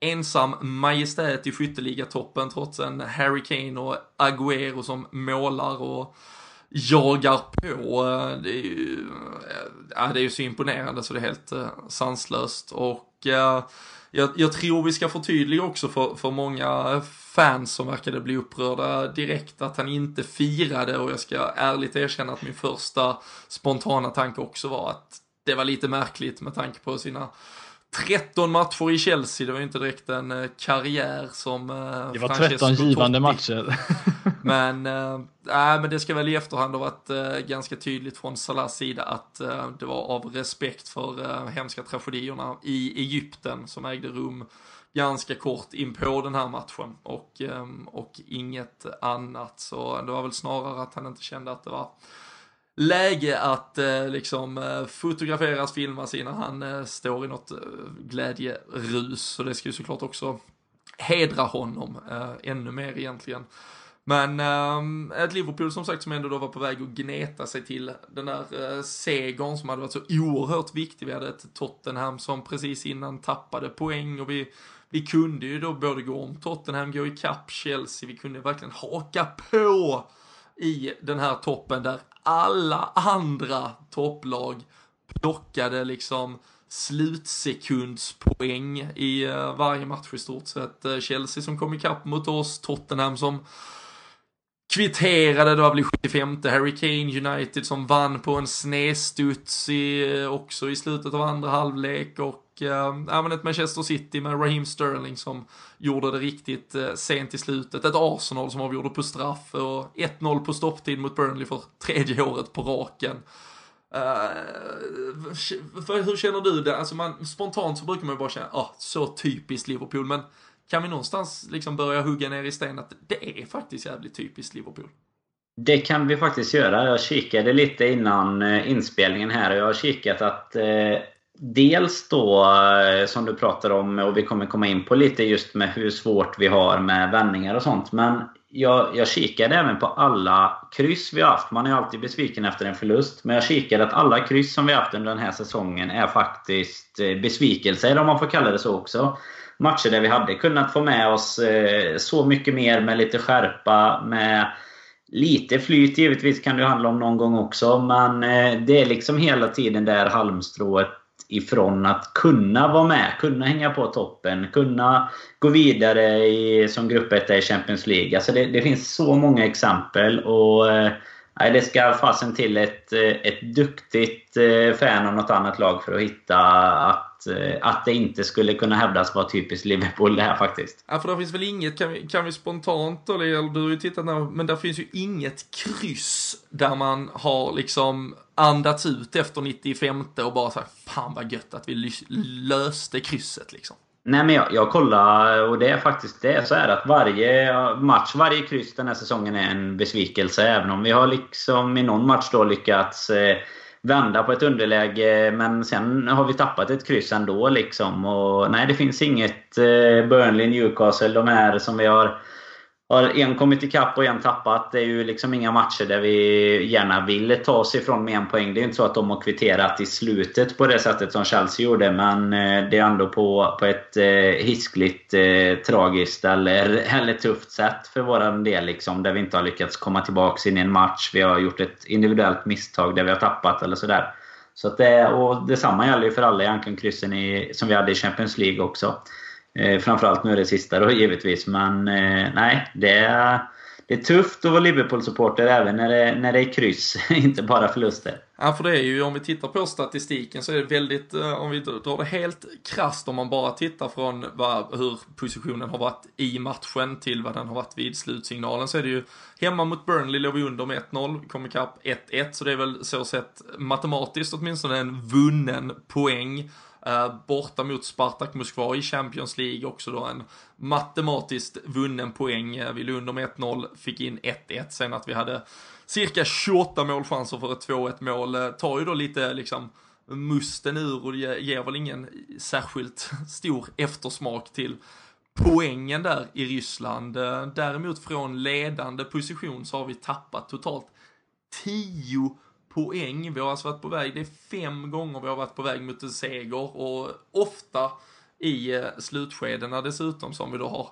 ensam majestät i skytteligatoppen trots en Harry Kane och Agüero som målar och jagar på. Det är ju, ja, det är ju så imponerande så det är helt eh, sanslöst. Och eh, jag, jag, tror vi ska förtydliga också för, för många fans som verkade bli upprörda direkt att han inte firade och jag ska ärligt erkänna att min första spontana tanke också var att det var lite märkligt med tanke på sina 13 matcher i Chelsea, det var ju inte direkt en eh, karriär som eh, Det var 13 givande matcher. men, äh, men det ska väl i efterhand ha varit äh, ganska tydligt från Salahs sida att äh, det var av respekt för äh, hemska tragedierna i Egypten som ägde rum ganska kort in på den här matchen och, och inget annat. Så det var väl snarare att han inte kände att det var läge att eh, liksom eh, fotograferas, filmas innan han eh, står i något eh, glädjerus. Så det ska ju såklart också hedra honom eh, ännu mer egentligen. Men eh, ett Liverpool som sagt som ändå då var på väg att gneta sig till den där eh, segern som hade varit så oerhört viktig. Vi hade ett Tottenham som precis innan tappade poäng och vi, vi kunde ju då både gå om Tottenham, gå ikapp Chelsea, vi kunde verkligen haka på i den här toppen där alla andra topplag plockade liksom slutsekundspoäng i eh, varje match i stort sett. Eh, Chelsea som kom ikapp mot oss, Tottenham som kvitterade, det var väl 75 Harry Kane United som vann på en snedstuds i, eh, också i slutet av andra halvlek och Ehm, ja, men ett Manchester City med Raheem Sterling som gjorde det riktigt eh, sent i slutet. Ett Arsenal som avgjorde på straff och 1-0 på stopptid mot Burnley för tredje året på raken. Uh, för hur känner du det? Alltså man, spontant så brukar man ju bara känna, ah, så typiskt Liverpool, men kan vi någonstans liksom börja hugga ner i sten att det är faktiskt jävligt typiskt Liverpool? Det kan vi faktiskt göra. Jag kikade lite innan eh, inspelningen här och jag har kikat att eh, Dels då eh, som du pratar om och vi kommer komma in på lite just med hur svårt vi har med vändningar och sånt. Men jag, jag kikade även på alla kryss vi har haft. Man är ju alltid besviken efter en förlust. Men jag kikade att alla kryss som vi har haft under den här säsongen är faktiskt eh, besvikelser om man får kalla det så också. Matcher där vi hade kunnat få med oss eh, så mycket mer med lite skärpa, med Lite flyt givetvis kan det handla om någon gång också, men det är liksom hela tiden där halmstrået ifrån att kunna vara med, kunna hänga på toppen, kunna gå vidare i, som gruppetta i Champions League. Alltså det, det, finns så många exempel. och eh, det ska fasen till ett, eh, ett duktigt eh, fan av något annat lag för att hitta att, eh, att det inte skulle kunna hävdas vara typiskt Liverpool det här faktiskt. Ja, för det finns väl inget, kan vi, kan vi spontant, eller du har ju tittat där, men det finns ju inget kryss där man har liksom andats ut efter 95 och bara såhär fan vad gött att vi löste krysset liksom. Nej men jag, jag kollar och det är faktiskt det är så här att varje match, varje kryss den här säsongen är en besvikelse. Även om vi har liksom i någon match då lyckats eh, vända på ett underläge. Men sen har vi tappat ett kryss ändå liksom. Och, nej det finns inget eh, Burnley, Newcastle, de här som vi har har en kommit ikapp och en tappat. Det är ju liksom inga matcher där vi gärna vill ta oss ifrån med en poäng. Det är inte så att de har kvitterat i slutet på det sättet som Chelsea gjorde. Men eh, det är ändå på, på ett eh, hiskligt eh, tragiskt eller, eller tufft sätt för vår del. Liksom, där vi inte har lyckats komma tillbaka in i en match. Vi har gjort ett individuellt misstag där vi har tappat eller sådär. Så att det, och detsamma gäller ju för alla egentligen kryssen i, som vi hade i Champions League också. Eh, framförallt nu är det sista då givetvis. Men eh, nej, det är, det är tufft att vara Liverpool-supporter även när det, när det är kryss, inte bara förluster. Ja, för det är ju, om vi tittar på statistiken så är det väldigt, eh, om vi drar det helt krast om man bara tittar från vad, hur positionen har varit i matchen till vad den har varit vid slutsignalen så är det ju hemma mot Burnley låg vi under med 1-0, kom ikapp 1-1, så det är väl så sett matematiskt åtminstone en vunnen poäng. Eh, borta mot Spartak Moskva i Champions League också då en matematiskt vunnen poäng. Eh, vi låg under med 1-0, fick in 1-1. Sen att vi hade cirka 28 målchanser för ett 2-1 mål eh, tar ju då lite liksom musten ur och ger väl ingen särskilt stor eftersmak till poängen där i Ryssland. Däremot från ledande position så har vi tappat totalt 10 poäng. Vi har alltså varit på väg, det är fem gånger vi har varit på väg mot en seger och ofta i eh, slutskedena dessutom som vi då har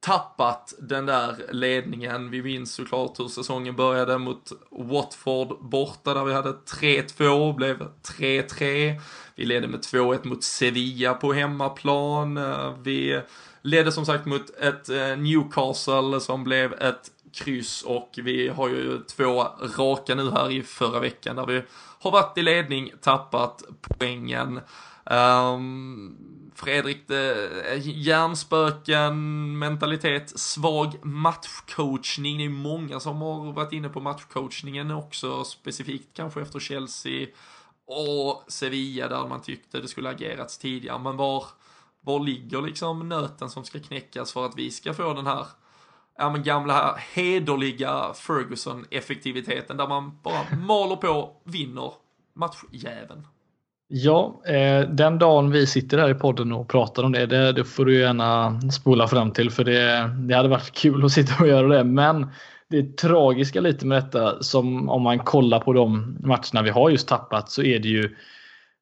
tappat den där ledningen. Vi minns såklart hur säsongen började mot Watford borta där vi hade 3-2, blev 3-3. Vi ledde med 2-1 mot Sevilla på hemmaplan. Eh, vi ledde som sagt mot ett eh, Newcastle som blev ett kryss och vi har ju två raka nu här i förra veckan där vi har varit i ledning, tappat poängen. Um, Fredrik, hjärnspöken, mentalitet, svag matchcoachning. Det är många som har varit inne på matchcoachningen också, specifikt kanske efter Chelsea och Sevilla där man tyckte det skulle agerats tidigare. Men var, var ligger liksom nöten som ska knäckas för att vi ska få den här ja, men gamla hederliga Ferguson-effektiviteten där man bara maler på, vinner matchjäveln. Ja, eh, den dagen vi sitter här i podden och pratar om det, det, det får du gärna spola fram till för det, det hade varit kul att sitta och göra det. Men det tragiska lite med detta, som om man kollar på de matcherna vi har just tappat, så är det ju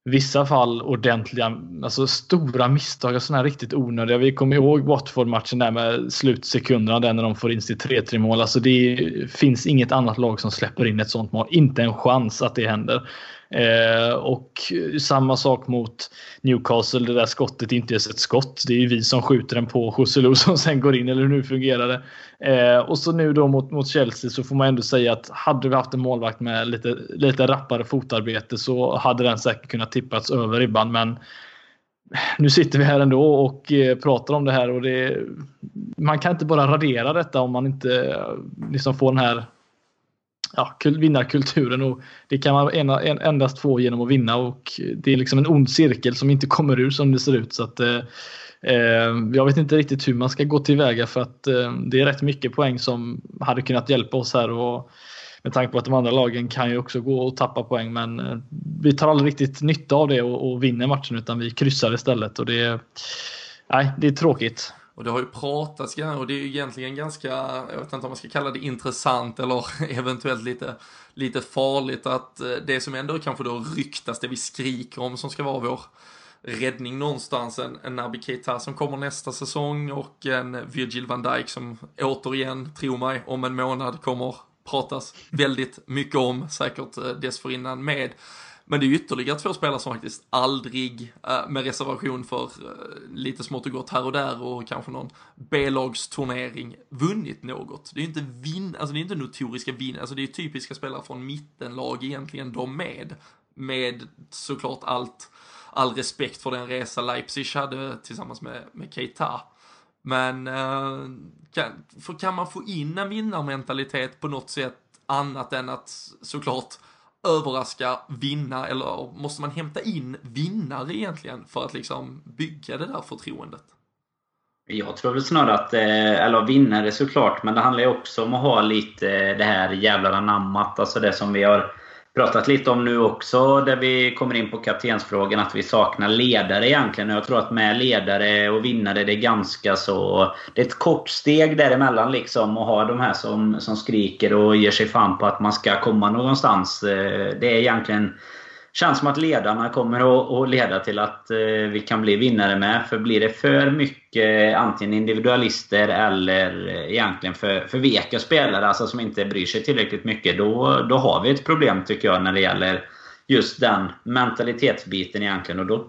vissa fall ordentliga, alltså stora misstag alltså och sådana riktigt onödiga. Vi kommer ihåg Watford-matchen där med slutsekunderna där när de får in sitt 3-3 mål. Alltså det finns inget annat lag som släpper in ett sånt mål. Inte en chans att det händer. Eh, och samma sak mot Newcastle, det där skottet inte ens ett skott. Det är ju vi som skjuter den på Joselu som sen går in, eller hur nu fungerar det. Eh, och så nu då mot, mot Chelsea så får man ändå säga att hade vi haft en målvakt med lite, lite rappare fotarbete så hade den säkert kunnat tippats över ribban. Men nu sitter vi här ändå och eh, pratar om det här och det, man kan inte bara radera detta om man inte eh, liksom får den här ja, vinnarkulturen och det kan man endast få genom att vinna och det är liksom en ond cirkel som inte kommer ur som det ser ut. Så att, eh, eh jag vet inte riktigt hur man ska gå tillväga för att eh, det är rätt mycket poäng som hade kunnat hjälpa oss här och med tanke på att de andra lagen kan ju också gå och tappa poäng men eh, vi tar aldrig riktigt nytta av det och, och vinner matchen utan vi kryssar istället och det, nej, det är tråkigt. Och det har ju pratats och det är ju egentligen ganska, jag vet inte om man ska kalla det intressant eller eventuellt lite, lite farligt att eh, det som ändå kanske då ryktas, det vi skriker om som ska vara vår räddning någonstans, en, en Naby Keita som kommer nästa säsong och en Virgil van Dijk som återigen, tro mig, om en månad kommer pratas väldigt mycket om, säkert eh, dessförinnan med. Men det är ytterligare två spelare som faktiskt aldrig, eh, med reservation för eh, lite smått och gott här och där och kanske någon B-lagsturnering, vunnit något. Det är ju inte vinn, alltså det är inte notoriska vinnare, alltså det är typiska spelare från mittenlag egentligen de med. Med såklart allt, all respekt för den resa Leipzig hade tillsammans med, med Keita. Men eh, kan, för kan man få in en vinnarmentalitet på något sätt annat än att såklart överraska, vinna eller måste man hämta in vinnare egentligen för att liksom bygga det där förtroendet? Jag tror väl snarare att, eh, eller vinnare såklart, men det handlar ju också om att ha lite eh, det här jävlar anammat. Alltså det som vi har pratat lite om nu också, där vi kommer in på kaptensfrågan, att vi saknar ledare egentligen. Jag tror att med ledare och vinnare, det är ganska så... Det är ett kort steg däremellan liksom, att ha de här som, som skriker och ger sig fan på att man ska komma någonstans. Eh, det är egentligen känns som att ledarna kommer att leda till att eh, vi kan bli vinnare med. För blir det för mycket antingen individualister eller eh, egentligen för, för veka spelare, alltså som inte bryr sig tillräckligt mycket, då, då har vi ett problem tycker jag när det gäller just den mentalitetsbiten egentligen. Och då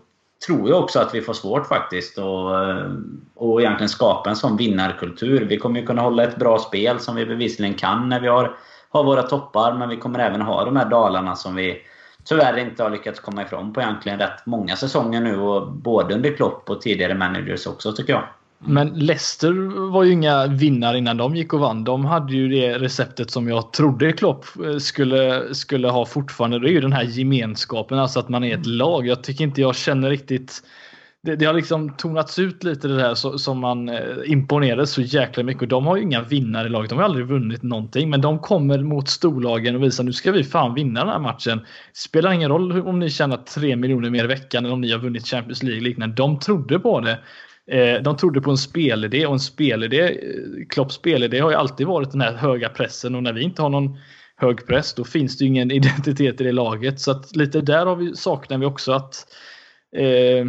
tror jag också att vi får svårt faktiskt att eh, och egentligen skapa en sån vinnarkultur. Vi kommer ju kunna hålla ett bra spel som vi bevisligen kan när vi har, har våra toppar, men vi kommer även ha de här dalarna som vi tyvärr inte har lyckats komma ifrån på egentligen rätt många säsonger nu. Och både under Klopp och tidigare managers också tycker jag. Men Leicester var ju inga vinnare innan de gick och vann. De hade ju det receptet som jag trodde Klopp eh, skulle, skulle ha fortfarande. Det är ju den här gemenskapen, alltså att man är ett lag. Jag tycker inte jag känner riktigt det, det, har liksom tonats ut lite det där så, som man eh, imponerade så jäkla mycket. Och de har ju inga vinnare i laget. De har aldrig vunnit någonting. Men de kommer mot storlagen och visar nu ska vi fan vinna den här matchen. Spelar ingen roll om ni tjänar 3 miljoner mer i veckan eller om ni har vunnit Champions League liknande. De trodde på det. Eh, de trodde på en spelidé och en spelidé, eh, Klopps spelidé har ju alltid varit den här höga pressen och när vi inte har någon hög press då finns det ju ingen identitet i det laget. Så att lite där har vi, saknar vi också att Eh,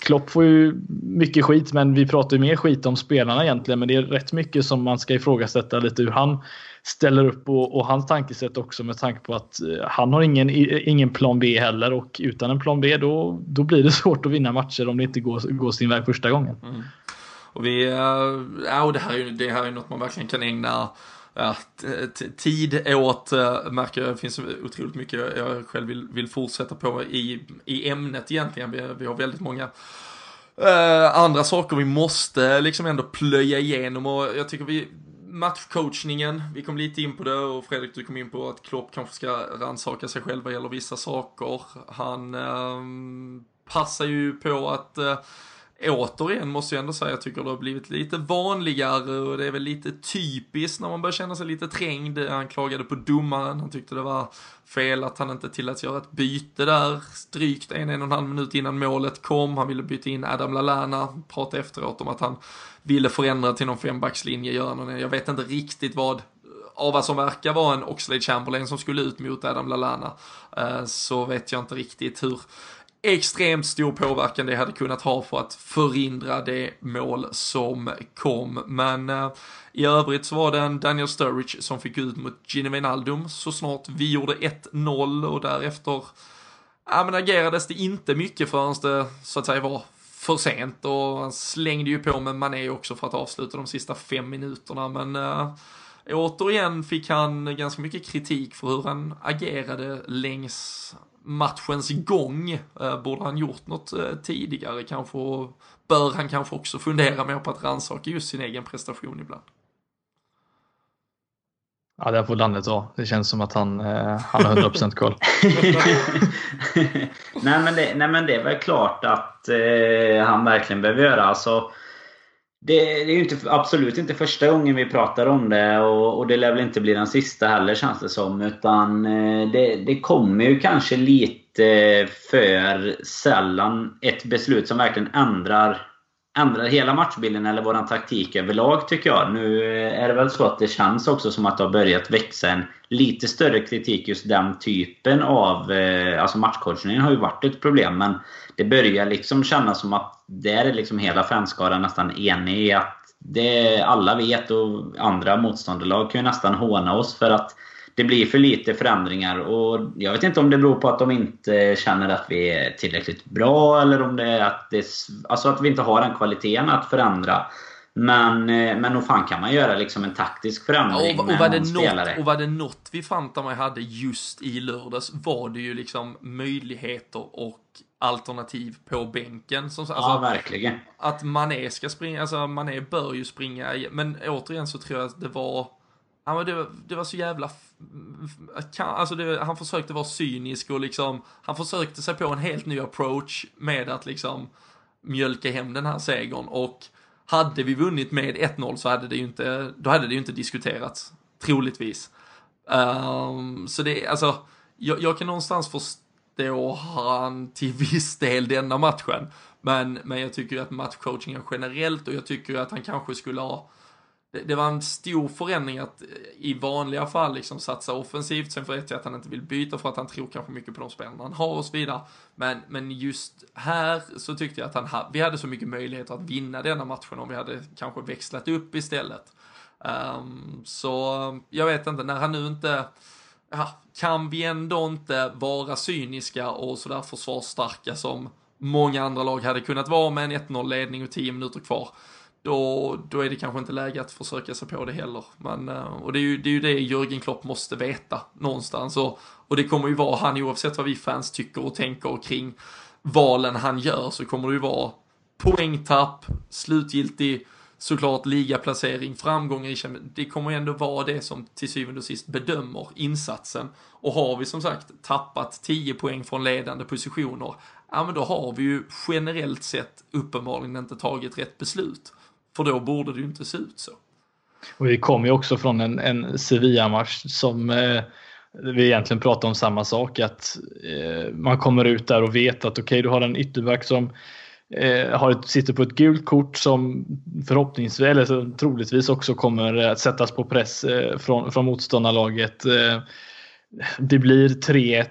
Klopp får ju mycket skit, men vi pratar ju mer skit om spelarna egentligen. Men det är rätt mycket som man ska ifrågasätta lite hur han ställer upp och, och hans tankesätt också med tanke på att eh, han har ingen, ingen plan B heller och utan en plan B då, då blir det svårt att vinna matcher om det inte går, går sin väg första gången. Mm. Och vi, eh, ja, och det här är ju det här är något man verkligen kan ägna ja, eh, tid åt, eh, märker jag, det finns otroligt mycket jag själv vill, vill fortsätta på i, i ämnet egentligen. Vi, vi har väldigt många uh, andra saker vi måste liksom ändå plöja igenom och jag tycker vi matchcoachningen, vi kom lite in på det och Fredrik du kom in på att Klopp kanske ska rannsaka sig själv vad gäller vissa saker. Han uh, passar ju på att uh, återigen måste jag ändå säga, jag tycker det har blivit lite vanligare och det är väl lite typiskt när man börjar känna sig lite trängd. Han klagade på domaren, han tyckte det var fel att han inte tilläts göra ett byte där drygt en, en och en halv minut innan målet kom. Han ville byta in Adam Lallana, pratade efteråt om att han ville förändra till någon fembackslinje, göra någon, jag vet inte riktigt vad av vad som verkar vara en Oxlade Chamberlain som skulle ut mot Adam Lallana eh, så vet jag inte riktigt hur extremt stor påverkan det hade kunnat ha för att förhindra det mål som kom. Men eh, i övrigt så var det en Daniel Sturridge som fick ut mot Gino Wijnaldum så snart vi gjorde 1-0 och därefter ja, men agerades det inte mycket förrän det så att säga var för sent och han slängde ju på med Mané också för att avsluta de sista fem minuterna men uh, återigen fick han ganska mycket kritik för hur han agerade längs matchens gång. Eh, borde han gjort något eh, tidigare kanske? Bör han kanske också fundera mer på att rannsaka just sin egen prestation ibland? Ja, det får Danne ta. Det känns som att han, eh, han har 100% koll. nej, men det, nej men det är väl klart att eh, han verkligen behöver göra. Alltså, det, det, är ju inte, absolut inte första gången vi pratar om det och, och, det lär väl inte bli den sista heller känns det som. Utan eh, det, det kommer ju kanske lite för sällan ett beslut som verkligen ändrar ändrar hela matchbilden eller våran taktik överlag tycker jag. Nu eh, är det väl så att det känns också som att det har börjat växa en lite större kritik just den typen av... Eh, alltså matchcoachningen har ju varit ett problem men det börjar liksom kännas som att där är liksom hela fanskaran nästan enig i att det alla vet och andra motståndarlag kan ju nästan håna oss för att det blir för lite förändringar. Och jag vet inte om det beror på att de inte känner att vi är tillräckligt bra eller om det är att, det, alltså att vi inte har den kvaliteten att förändra. Men, eh, men nog fan kan man göra liksom en taktisk förändring ja, och, och, var det något, och var det något vi fanta mig hade just i lördags var det ju liksom möjligheter och alternativ på bänken. Som, alltså, ja, verkligen. Att Mané ska springa, alltså Mané bör ju springa, men återigen så tror jag att det var Ja, men det, det var så jävla... Alltså det, han försökte vara cynisk och liksom, han försökte sig på en helt ny approach med att liksom mjölka hem den här segern och hade vi vunnit med 1-0 så hade det ju inte, då hade det ju inte diskuterats, troligtvis. Um, så det, alltså, jag, jag, kan någonstans förstå han till viss del denna matchen. Men, men jag tycker att matchcoachingen generellt och jag tycker att han kanske skulle ha det, det, var en stor förändring att eh, i vanliga fall liksom satsa offensivt. Sen vet jag att han inte vill byta för att han tror kanske mycket på de spelarna han har och så vidare. Men, men just här så tyckte jag att han ha, vi hade så mycket möjligheter att vinna denna matchen om vi hade kanske växlat upp istället. Um, så eh, jag vet inte, när han nu inte ja, kan vi ändå inte vara cyniska och sådär försvarsstarka som många andra lag hade kunnat vara med en 1-0 ledning och 10 minuter kvar då, då är det kanske inte läge att försöka sig på det heller. Men, eh, och det är, ju, det är ju det Jörgen Klopp måste veta någonstans. Och, och det kommer ju vara han, oavsett vad vi fans tycker och tänker kring valen han gör, så kommer det ju vara poängtapp, slutgiltig såklart ligaplacering, framgångar i Det kommer ändå vara det som till syvende och sist bedömer insatsen. Och har vi som sagt tappat 10 poäng från ledande positioner, ja men då har vi ju generellt sett uppenbarligen inte tagit rätt beslut. För då borde det ju inte se ut så. Och vi kommer ju också från en, en Sevilla-match som eh, vi egentligen pratar om samma sak. Att eh, man kommer ut där och vet att okej, okay, du har en ytterback som eh, har ett, sitter på ett gult kort som förhoppningsvis, eller troligtvis också kommer att sättas på press eh, från, från motståndarlaget. Eh, det blir 3-1.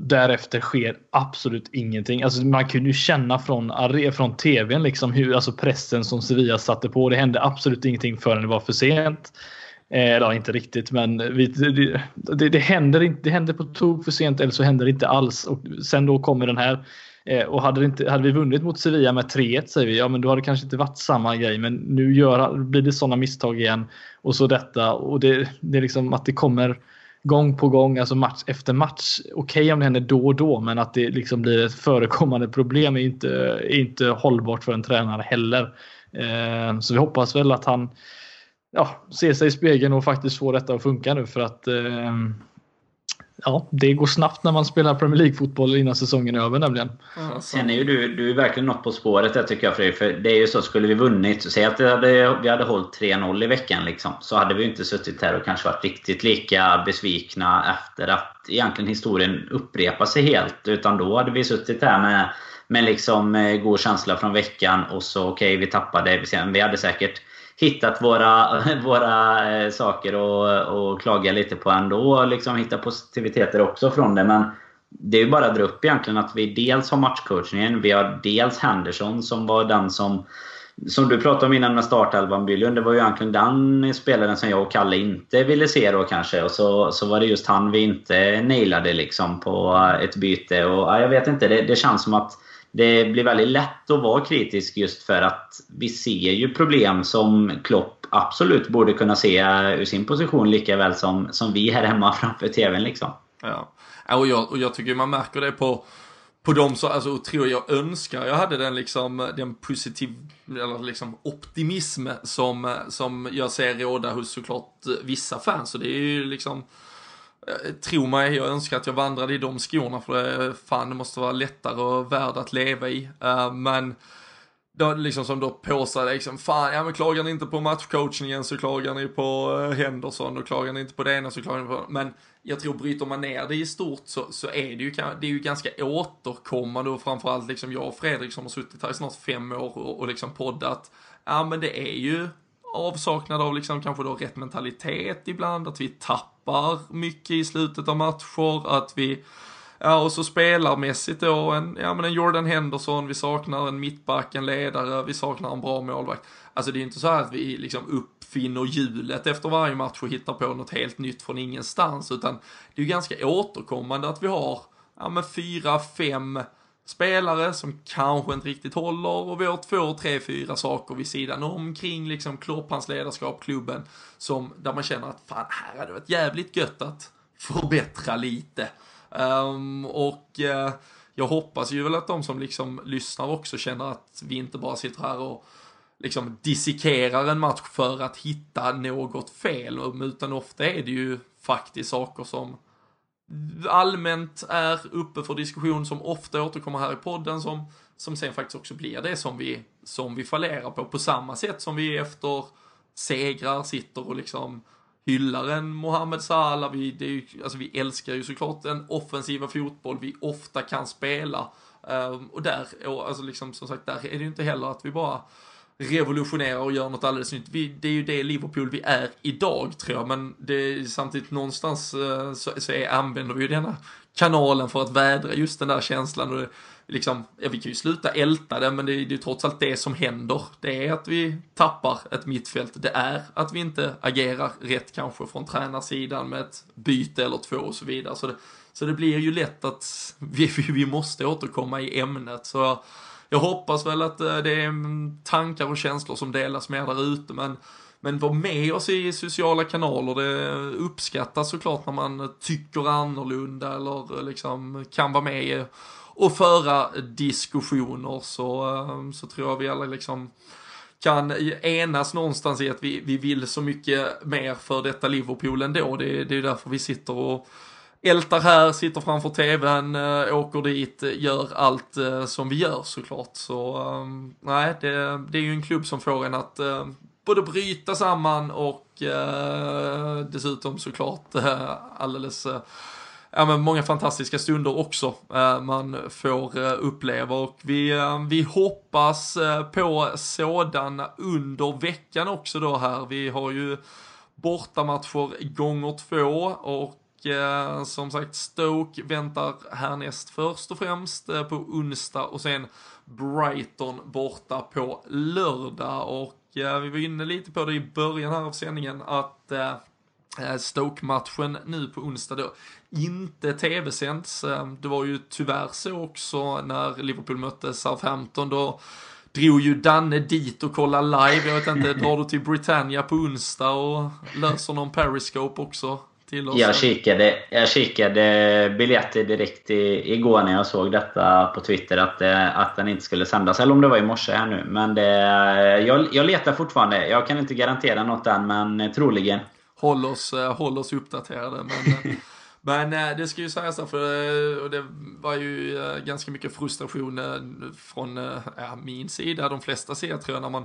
Därefter sker absolut ingenting. Alltså man kunde ju känna från, från tvn liksom hur, alltså pressen som Sevilla satte på. Det hände absolut ingenting förrän det var för sent. Eh, inte riktigt, men vi, det, det, det, händer inte, det händer på tok för sent eller så händer det inte alls. Och sen då kommer den här. Eh, och hade, inte, hade vi vunnit mot Sevilla med 3-1 säger vi, ja men då hade det kanske inte varit samma grej. Men nu gör, blir det sådana misstag igen. Och så detta. Och det, det är liksom att det kommer gång på gång, alltså match efter match. Okej okay om det händer då och då, men att det liksom blir ett förekommande problem är inte, är inte hållbart för en tränare heller. Eh, så vi hoppas väl att han ja, ser sig i spegeln och faktiskt får detta att funka nu för att eh, ja, det går snabbt när man spelar Premier League-fotboll innan säsongen är över nämligen. Mm. Sen är ju du, du är verkligen något på spåret där tycker jag Fredrik. För det är ju så, skulle vi vunnit, säg att vi hade, vi hade hållit 3-0 i veckan liksom. Så hade vi inte suttit här och kanske varit riktigt lika besvikna efter att egentligen historien upprepar sig helt. Utan då hade vi suttit här med, med liksom eh, god känsla från veckan och så okej, okay, vi tappade. Vi hade säkert hittat våra, våra eh, saker och, och klaga lite på ändå. Och liksom hitta positiviteter också från det. Men det är ju bara att dra upp egentligen att vi dels har matchcoachningen. Vi har dels Henderson som var den som som du pratade om innan med startelvan Bylund, det var ju egentligen den spelaren som jag och Kalle inte ville se då kanske. Och så, så var det just han vi inte nailade liksom på ett byte. Och ja, Jag vet inte, det, det känns som att det blir väldigt lätt att vara kritisk just för att vi ser ju problem som Klopp absolut borde kunna se ur sin position lika väl som, som vi här hemma framför TVn. Liksom. Ja. Äh, och, jag, och jag tycker man märker det på på dem så, alltså tror jag önskar jag hade den liksom, den positiv, eller liksom optimism som, som jag ser råda hos såklart vissa fans. Så det är ju liksom, Eh, tro mig, jag önskar att jag vandrade i de skorna för det, fan det måste vara lättare och värd att leva i. Uh, men då, liksom som då påstår liksom, fan, ja men klagar ni inte på matchcoachningen så klagar ni på Henderson och klagar ni inte på det ena så klagar ni på, men jag tror bryter man ner det i stort så, så är det ju, det är ju ganska återkommande och framförallt liksom jag och Fredrik som har suttit här i snart fem år och, och liksom poddat, ja men det är ju avsaknad av liksom kanske då rätt mentalitet ibland, att vi tappar mycket i slutet av matcher, att vi Ja, och så spelarmässigt då, en, ja men en Jordan Henderson, vi saknar en mittback, en ledare, vi saknar en bra målvakt. Alltså det är ju inte så här att vi liksom uppfinner hjulet efter varje match och hittar på något helt nytt från ingenstans, utan det är ju ganska återkommande att vi har, ja men fyra, fem spelare som kanske inte riktigt håller och vi har två, tre, fyra saker vid sidan om kring liksom Klopp, hans ledarskap, klubben, som, där man känner att fan, här hade det varit jävligt gött att förbättra lite. Um, och uh, jag hoppas ju väl att de som liksom lyssnar också känner att vi inte bara sitter här och liksom dissekerar en match för att hitta något fel, utan ofta är det ju faktiskt saker som allmänt är uppe för diskussion som ofta återkommer här i podden som, som sen faktiskt också blir det som vi, som vi fallerar på. På samma sätt som vi efter segrar sitter och liksom hyllar en Mohamed Salah. Vi, det är ju, alltså vi älskar ju såklart den offensiva fotboll vi ofta kan spela. Um, och där, och alltså liksom som sagt, där är det ju inte heller att vi bara revolutionerar och gör något alldeles nytt. Vi, det är ju det Liverpool vi är idag tror jag, men det är samtidigt någonstans eh, så, så är, använder vi ju denna kanalen för att vädra just den där känslan. Och det, liksom, ja, vi kan ju sluta älta det, men det är ju trots allt det som händer. Det är att vi tappar ett mittfält. Det är att vi inte agerar rätt kanske från tränarsidan med ett byte eller två och så vidare. Så det, så det blir ju lätt att vi, vi måste återkomma i ämnet. Så jag hoppas väl att eh, det är mm, tankar och känslor som delas med där ute, men men var med oss i sociala kanaler, det uppskattas såklart när man tycker annorlunda eller eh, liksom kan vara med och föra diskussioner så, eh, så tror jag vi alla liksom kan enas någonstans i att vi, vi vill så mycket mer för detta Liverpool ändå. Det, det är därför vi sitter och ältar här, sitter framför tvn, eh, åker dit, eh, gör allt eh, som vi gör såklart. Så ehm, nej, det, det, är ju en klubb som får en att både bryta samman och dessutom såklart alldeles ja, men många fantastiska stunder också eh, man får eh, uppleva och vi, eh, vi hoppas på sådana under veckan också då här. Vi har ju bortamatcher gånger två och Eh, som sagt Stoke väntar härnäst först och främst eh, på onsdag och sen Brighton borta på lördag och eh, vi var inne lite på det i början här av sändningen att Stoke-matchen nu på onsdag då inte tv-sänds. Det var ju tyvärr så också när Liverpool mötte Southampton. Då drog ju Danne dit och kollade live. Jag vet inte, drar du till Britannia på onsdag och löser någon periscope också? Till oss? Jag kikade, jag kikade biljetter direkt i, igår när jag såg detta på Twitter att, eh, att den inte skulle sändas. Eller om det var i morse här nu. Men det, jag, jag letar fortfarande. Jag kan inte garantera något än, men troligen. Håll oss, eh, håll oss uppdaterade. Men eh, Men eh, det ska ju sägas för eh, och det var ju eh, ganska mycket frustration från ja, min sida, de flesta ser tror jag, när man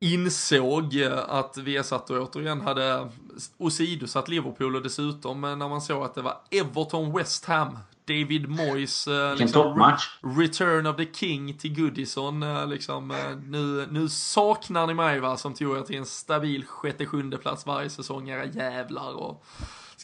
insåg att Viasat återigen hade åsidosatt Liverpool och dessutom när man såg att det var Everton West Ham David Moyes liksom, Return of the King till Goodison. Liksom, nu, nu saknar ni mig va, som tog er till en stabil sjätte sjunde plats varje säsong, era jävlar. Och,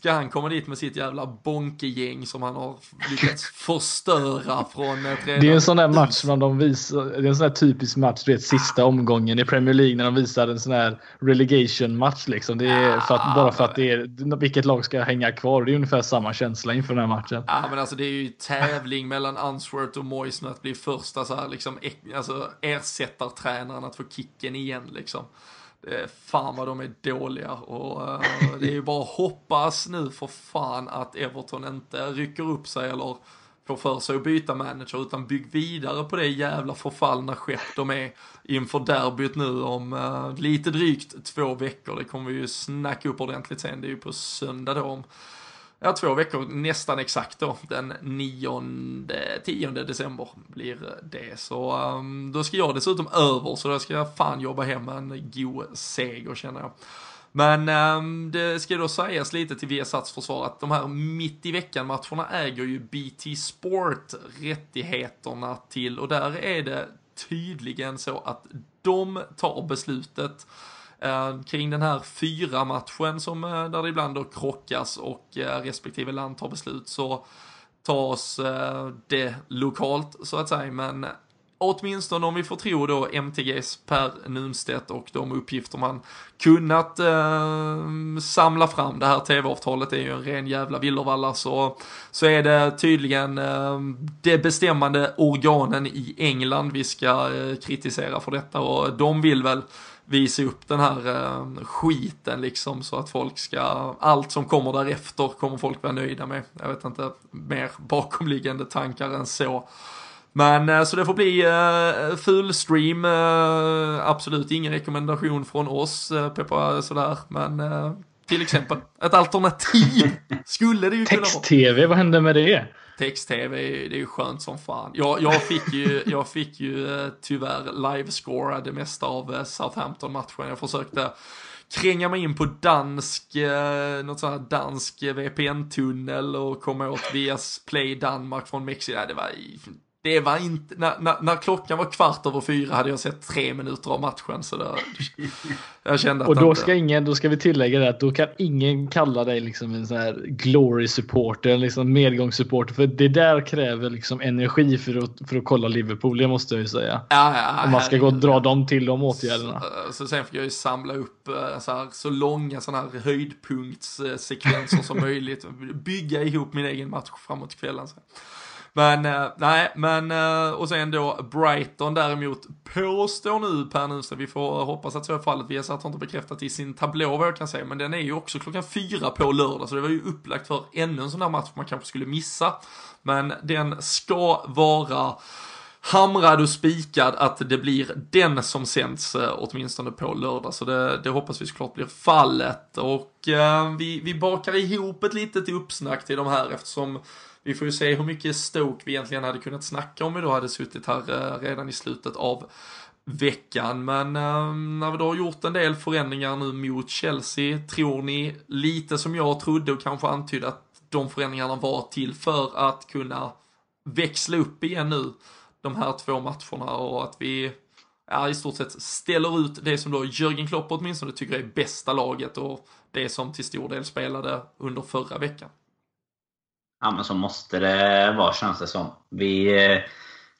ska han komma dit med sitt jävla bonkegäng som han har lyckats förstöra från eh, Det är en sån där match som de visar, det är en sån där typisk match, du vet sista omgången i Premier League när de visar en sån här relegation match liksom. Det är för att, bara för att det är vilket lag ska hänga kvar. Det är ungefär samma känsla inför den här matchen. Ja men alltså det är ju tävling mellan Unsworth och Moyes att bli första så här liksom, alltså ersättartränaren att få kicken igen liksom. Eh, fan vad de är dåliga och uh, det är ju bara att hoppas nu för fan att Everton inte rycker upp sig eller får för sig att byta manager utan bygg vidare på det jävla förfallna skepp de är inför derbyt nu om uh, lite drygt två veckor. Det kommer vi ju snacka upp ordentligt sen. Det är ju på söndag då om ja, två veckor nästan exakt då. Den 9, 10 december blir det. Så um, då ska jag dessutom över så då ska jag fan jobba hem en god seger känner jag. Men um, det ska då sägas lite till Viasats försvar att de här mitt i veckan matcherna äger ju BT Sport rättigheterna till och där är det tydligen så att de tar beslutet Eh, kring den här fyra matchen som eh, där det ibland då krockas och eh, respektive land tar beslut så tas eh, det lokalt så att säga men åtminstone om vi får tro då MTGs Per Nunstedt och de uppgifter man kunnat eh, samla fram. Det här tv-avtalet är ju en ren jävla villervalla så, så är det tydligen eh, det bestämmande organen i England vi ska eh, kritisera för detta och de vill väl visa upp den här eh, skiten liksom så att folk ska, allt som kommer därefter kommer folk vara nöjda med. Jag vet inte, mer bakomliggande tankar än så. Men eh, så det får bli uh, full stream, uh, absolut ingen rekommendation från oss uh, Peppa sådär, men uh, till exempel ett alternativ skulle det ju kunna vara. Text-tv, vad hände med det? Text-tv, det är ju skönt som fan. Jag, jag fick ju, jag fick ju eh, tyvärr livescora det mesta av eh, Southampton-matchen. Jag försökte kränga mig in på dansk, eh, något sånt här dansk eh, VPN-tunnel och komma åt via Play Danmark från Mexiko. Det var det var inte, när, när, när, klockan var kvart över fyra hade jag sett tre minuter av matchen så då, jag kände att Och då ska ingen, då ska vi tillägga det att då kan ingen kalla dig liksom en sån här glory supporter, liksom medgångssupporter för det där kräver liksom energi för att, för att kolla Liverpool, det måste jag ju säga. Ja, ja, Om man ska gå och dra dem till de åtgärderna. Så, så sen fick jag ju samla upp eh, så, här, så långa sådana här höjdpunktssekvenser som möjligt, bygga ihop min egen match framåt kvällen. Så. Men eh, nej, men eh, och sen då Brighton däremot påstår nu Per Nusen, vi får eh, hoppas att så är fallet, vi har inte bekräftat i sin tablå vad jag kan säga, men den är ju också klockan fyra på lördag, så det var ju upplagt för ännu en sån där match man kanske skulle missa. Men den ska vara hamrad och spikad att det blir den som sänds eh, åtminstone på lördag. Så det, det hoppas vi såklart blir fallet. Och eh, vi, vi bakar ihop ett litet uppsnack till de här eftersom vi får ju se hur mycket Stoke vi egentligen hade kunnat snacka om vi då hade suttit här eh, redan i slutet av veckan. Men eh, när vi då har gjort en del förändringar nu mot Chelsea, tror ni lite som jag trodde och kanske antydde att de förändringarna var till för att kunna växla upp igen nu de här två matcherna och att vi ja, i stort sett ställer ut det som då Jörgen Klopp åtminstone tycker är bästa laget och det som till stor del spelade under förra veckan. Ja, men så måste det vara känns det som. Vi, eh,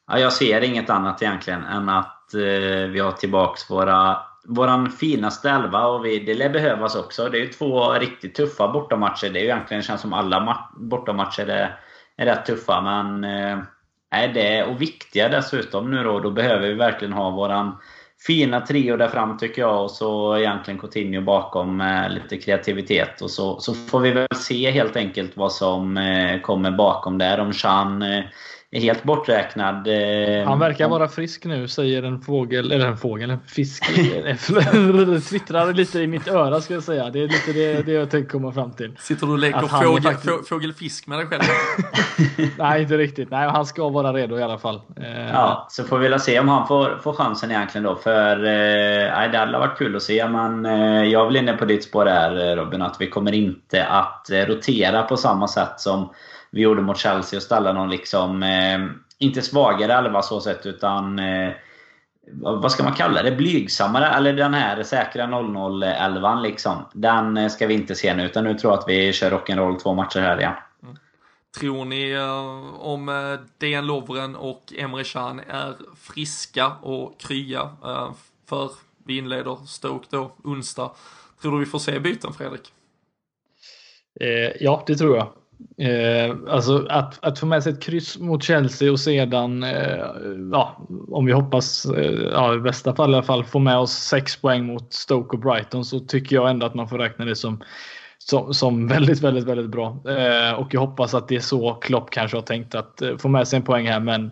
ja, jag ser inget annat egentligen än att eh, vi har tillbaks våra, våran finaste elva och vi, det lär behövas också. Det är ju två riktigt tuffa bortamatcher. Det är ju egentligen känns som alla bortamatcher är, är rätt tuffa. Men eh, det, och viktiga dessutom nu då. Då behöver vi verkligen ha våran fina trio där fram tycker jag och så egentligen Coutinho bakom med lite kreativitet. Och så, så får vi väl se helt enkelt vad som eh, kommer bakom där. Om Chan eh, är helt borträknad. Eh, Han verkar vara frisk nu säger en fågel, eller en fågel, en fisk. Twittrar lite i mitt öra ska jag säga. Det är lite det, det jag tänker komma fram till. Sitter du och leker fågel, faktiskt... fågelfisk med dig själv? Nej, inte riktigt. Nej, han ska vara redo i alla fall. Eh, ja, så får vi väl se om han får, får chansen egentligen då. För eh, det hade varit kul att se. Men eh, jag vill inne på ditt spår där Robin, att vi kommer inte att rotera på samma sätt som vi gjorde mot Chelsea och ställa någon liksom, eh, inte svagare elva så sett utan eh, vad ska man kalla det? Blygsammare? Eller den här säkra 0-0-elvan liksom. Den eh, ska vi inte se nu utan nu tror jag att vi kör rock'n'roll två matcher här igen. Mm. Tror ni uh, om uh, Dejan Lovren och Emre Can är friska och krya för vi inleder Stoke då onsdag. Tror du vi får se byten Fredrik? Eh, ja, det tror jag. Eh, alltså att, att få med sig ett kryss mot Chelsea och sedan, eh, ja, om vi hoppas, eh, ja, i bästa fall i alla fall, få med oss sex poäng mot Stoke och Brighton så tycker jag ändå att man får räkna det som som, som väldigt, väldigt, väldigt bra. Eh, och jag hoppas att det är så Klopp kanske har tänkt att eh, få med sig en poäng här. Men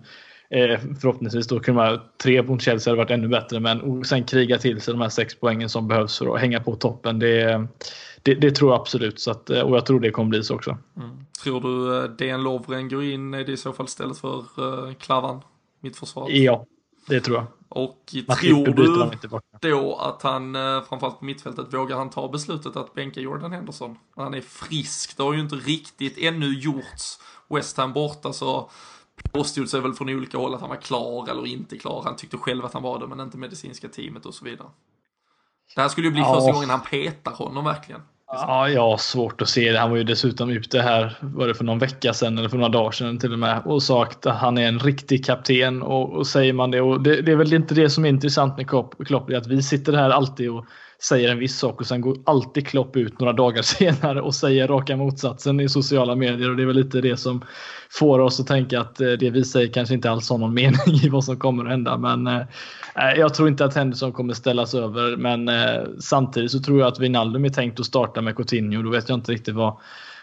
eh, förhoppningsvis då kunde man tre mot Chelsea hade varit ännu bättre. Men sen kriga till sig de här sex poängen som behövs för att hänga på toppen. Det, det, det tror jag absolut. Så att, och jag tror det kommer bli så också. Mm. Tror du eh, DN Lovren går in är det i så fall stället för uh, Klavan? Mittförsvaret? Ja, det tror jag. Och tror du då att han, eh, framförallt på mittfältet, vågar han ta beslutet att bänka Jordan Henderson? Han är frisk, det har ju inte riktigt ännu gjorts. West Ham borta så påstod sig väl från olika håll att han var klar eller inte klar. Han tyckte själv att han var det, men inte medicinska teamet och så vidare. Det här skulle ju bli ja. första gången han petar honom verkligen. Ja, jag har svårt att se det. Han var ju dessutom ute här, var det för någon vecka sedan eller för några dagar sedan till och med och sa att han är en riktig kapten och, och säger man det och det, det, är väl inte det som är intressant med Klopp, Klopp att vi sitter här alltid och säger en viss sak och sen går alltid Klopp ut några dagar senare och säger raka motsatsen i sociala medier och det är väl lite det som får oss att tänka att eh, det vi säger kanske inte alls har någon mening i vad som kommer att hända. Men eh, jag tror inte att Henderson kommer ställas över. Men eh, samtidigt så tror jag att Wijnaldum är tänkt att starta med Coutinho. Då vet jag inte riktigt vad,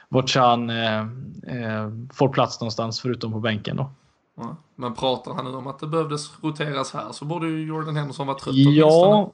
vad Chan eh, eh, får plats någonstans förutom på bänken. Då. Ja, men pratar han nu om att det behövdes roteras här så borde ju Jordan Henderson vara trött Ja,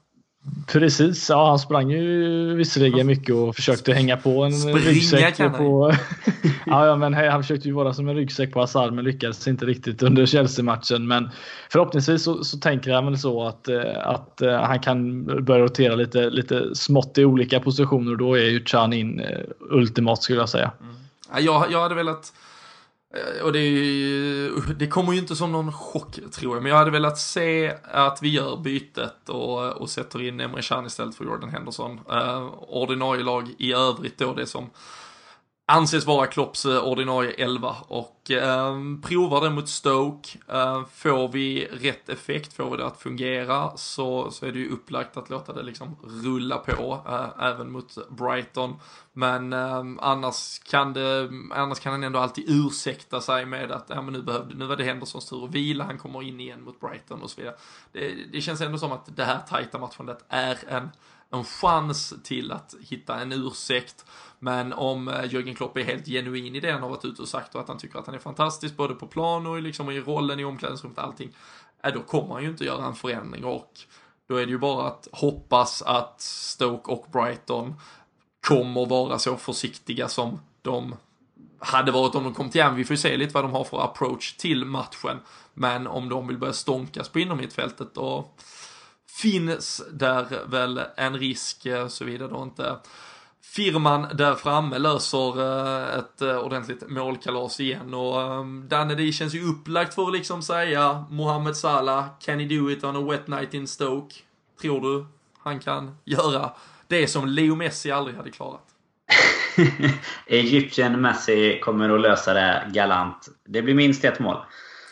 Precis, ja han sprang ju visserligen mycket och försökte hänga på en Springa ryggsäck. På, ja, ja, men han försökte ju vara som en ryggsäck på Hazard men lyckades inte riktigt under Chelsea-matchen. Men förhoppningsvis så, så tänker han väl så att, eh, att eh, han kan börja rotera lite, lite smått i olika positioner och då är ju Chan in eh, ultimat skulle jag säga. Mm. Jag, jag hade velat Eh, och det, det, kommer ju inte som någon chock tror jag, men jag hade velat se att vi gör bytet och, och sätter in Emre Can istället för Jordan Henderson. Uh, ordinarie lag i övrigt då, det som anses vara Klopps eh, ordinarie 11 och eh, provar det mot Stoke. Eh, får vi rätt effekt, får vi det att fungera så, så är det ju upplagt att låta det liksom rulla på eh, även mot Brighton. Men eh, annars, kan det, annars kan han ändå alltid ursäkta sig med att ja, men nu, behövde, nu var det Hendersons tur att vila, han kommer in igen mot Brighton och så vidare. Det, det känns ändå som att det här tajta matchandet är en, en chans till att hitta en ursäkt men om Jürgen Jörgen Klopp är helt genuin i det han har varit ute och sagt och att han tycker att han är fantastisk både på plan och liksom i rollen i omklädningsrummet och allting. Eh, då kommer han ju inte göra en förändring och då är det ju bara att hoppas att Stoke och Brighton kommer vara så försiktiga som de hade varit om de kom till Vi får ju se lite vad de har för approach till matchen. Men om de vill börja stånkas på innermittfältet då finns där väl en risk eh, såvida då inte firman där framme löser eh, ett eh, ordentligt målkalas igen och ehm, Danne det känns ju upplagt för att liksom säga Mohamed Salah, can he do it on a wet night in Stoke? Tror du han kan göra det som Leo Messi aldrig hade klarat? Egypten Messi kommer att lösa det galant. Det blir minst ett mål.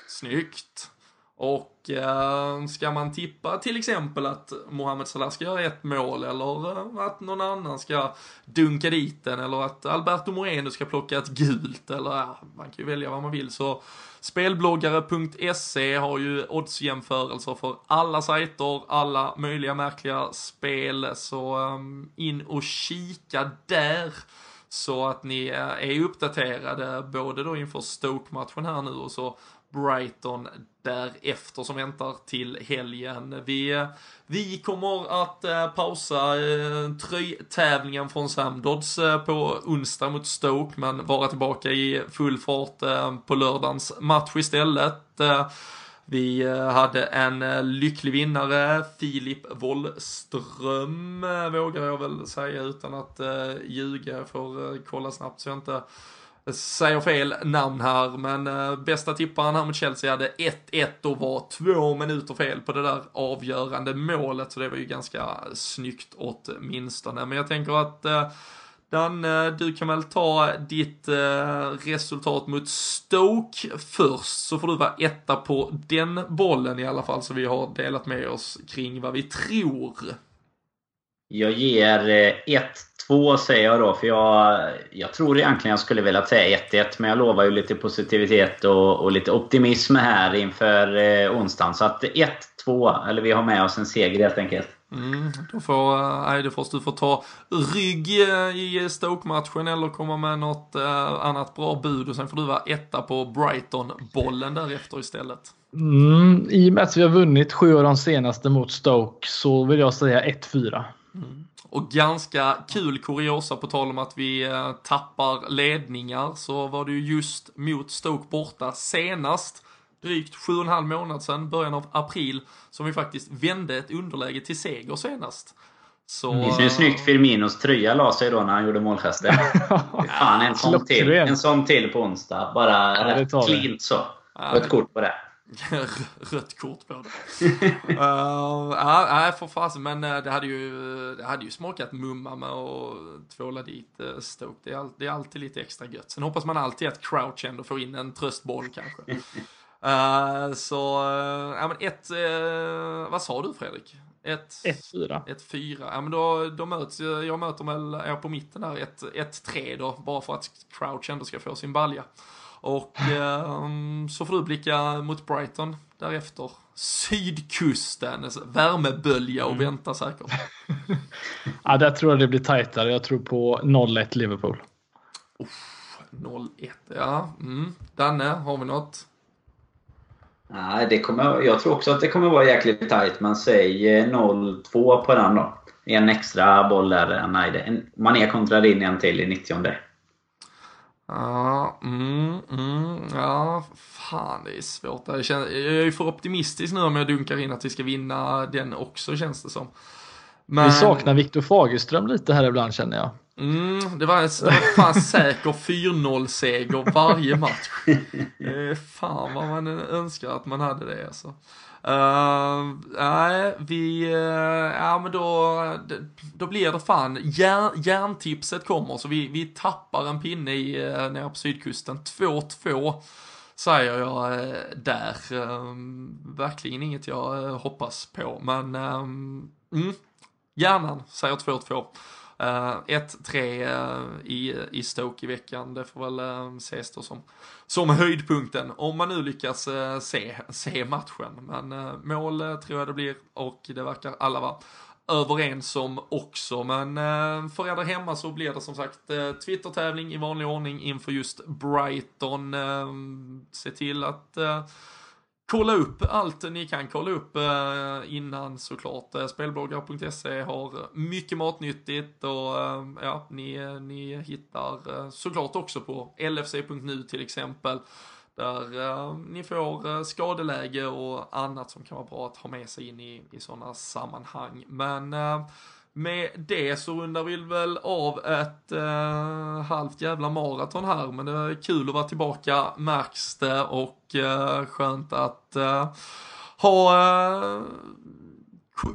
Snyggt. Och Eh, ska man tippa till exempel att Mohamed Salah ska göra ett mål eller eh, att någon annan ska dunka dit den eller att Alberto Moreno ska plocka ett gult eller ja, man kan ju välja vad man vill. Så Spelbloggare.se har ju oddsjämförelser för alla sajter, alla möjliga märkliga spel. Så eh, in och kika där så att ni är uppdaterade både då inför Stoke-matchen här nu och så Brighton därefter som väntar till helgen. Vi, vi kommer att eh, pausa eh, tröjtävlingen från Samdods eh, på onsdag mot Stoke men vara tillbaka i full fart eh, på lördagens match istället. Eh, vi eh, hade en eh, lycklig vinnare, Filip Wollström, eh, vågar jag väl säga utan att eh, ljuga. Jag får eh, kolla snabbt så jag inte säger fel namn här, men äh, bästa tipparen här mot Chelsea hade 1-1 och var två minuter fel på det där avgörande målet, så det var ju ganska snyggt åtminstone. Men jag tänker att äh, Dan, eh, du kan väl ta ditt äh, resultat mot Stoke först, så får du vara etta på den bollen i alla fall, så vi har delat med oss kring vad vi tror. Jag ger 1-2 säger jag då. För jag, jag tror egentligen jag skulle vilja säga 1-1. Men jag lovar ju lite positivitet och, och lite optimism här inför eh, onsdagen. Så att 1-2. Eller vi har med oss en seger helt enkelt. Mm, då får äh, Eidefors, du får ta rygg i Stoke-matchen eller komma med något annat bra bud och sen får du vara etta på Brighton-bollen därefter istället. Mm, I och med att vi har vunnit sju av de senaste mot Stoke så vill jag säga 1-4. Mm. Och ganska kul kuriosa på tal om att vi äh, tappar ledningar så var det ju just mot Stoke borta senast drygt sju och en halv månad sedan, början av april, som vi faktiskt vände ett underläge till seger senast. Så... Minns ni hur snyggt Firminos tröja la sig då när han gjorde målgesten? Fan, en sån till. En sån till på onsdag. Bara ja, rätt cleant så. Rött kort på det. Rött kort på det. uh, nej, för fasen, men uh, det hade ju, det hade ju smakat mumma med att tvåla dit uh, Stoke. Det är, all, det är alltid lite extra gött. Sen hoppas man alltid att Crouch ändå får in en tröstboll kanske. Uh, så, uh, ja men ett, uh, vad sa du Fredrik? Ett, ett fyra. Ett fyra. Ja men då, då möts jag, möter väl er på mitten där, ett, ett tre då, bara för att Crouch ändå ska få sin balja. Och um, så får du blicka mot Brighton därefter. Sydkusten, värmebölja och mm. vänta säkert. ja, där tror jag det blir tajtare. Jag tror på 0-1 Liverpool. 0-1, ja. Mm. Danne, har vi något? Nej, det kommer, jag tror också att det kommer vara jäkligt tajt, men säg 0-2 eh, på den då. En extra boll där. Nej, det, Mané kontrar in en till i 90 Ja, mm, mm, ja, fan det är svårt. Jag, känner, jag är för optimistisk nu om jag dunkar in att vi ska vinna den också känns det som. Men... Vi saknar Viktor Fagerström lite här ibland känner jag. Mm, det var en fan säker 4-0-seger varje match. Eh, fan vad man önskar att man hade det alltså. Uh, nej, vi, uh, ja men då, då blir det fan, Järn, järntipset kommer så vi, vi tappar en pinne i, uh, nere på sydkusten. 2-2 säger jag uh, där. Uh, verkligen inget jag hoppas på, men um, mm, hjärnan säger 2-2. Uh, 1-3 uh, i, i Stoke i veckan, det får väl uh, ses då som, som höjdpunkten om man nu lyckas uh, se, se matchen. Men uh, mål tror jag det blir och det verkar alla vara överens om också. Men för er där hemma så blir det som sagt Twitter-tävling i vanlig ordning inför just Brighton. se till att kolla upp allt ni kan kolla upp eh, innan såklart. Eh, Spelbloggar.se har mycket matnyttigt och eh, ja, ni, ni hittar såklart också på lfc.nu till exempel. Där ni får skadeläge och annat som kan vara bra att ha med sig in i, i sådana sammanhang. Men med det så rundar vi väl av ett eh, halvt jävla maraton här, men det är kul att vara tillbaka märks det och eh, skönt att eh, ha eh,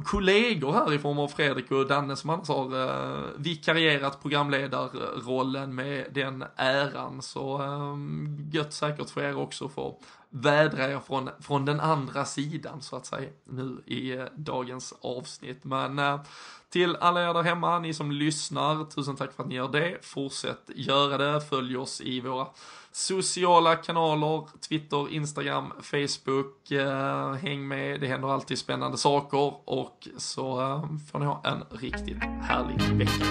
kollegor här i form av Fredrik och Danne som annars har eh, vikarierat programledarrollen med den äran. Så eh, gött säkert för er också få vädra er från, från den andra sidan så att säga nu i eh, dagens avsnitt. Men eh, till alla er där hemma, ni som lyssnar, tusen tack för att ni gör det. Fortsätt göra det, följ oss i våra sociala kanaler, Twitter, Instagram, Facebook. Eh, häng med, det händer alltid spännande saker och så eh, får ni ha en riktigt härlig vecka.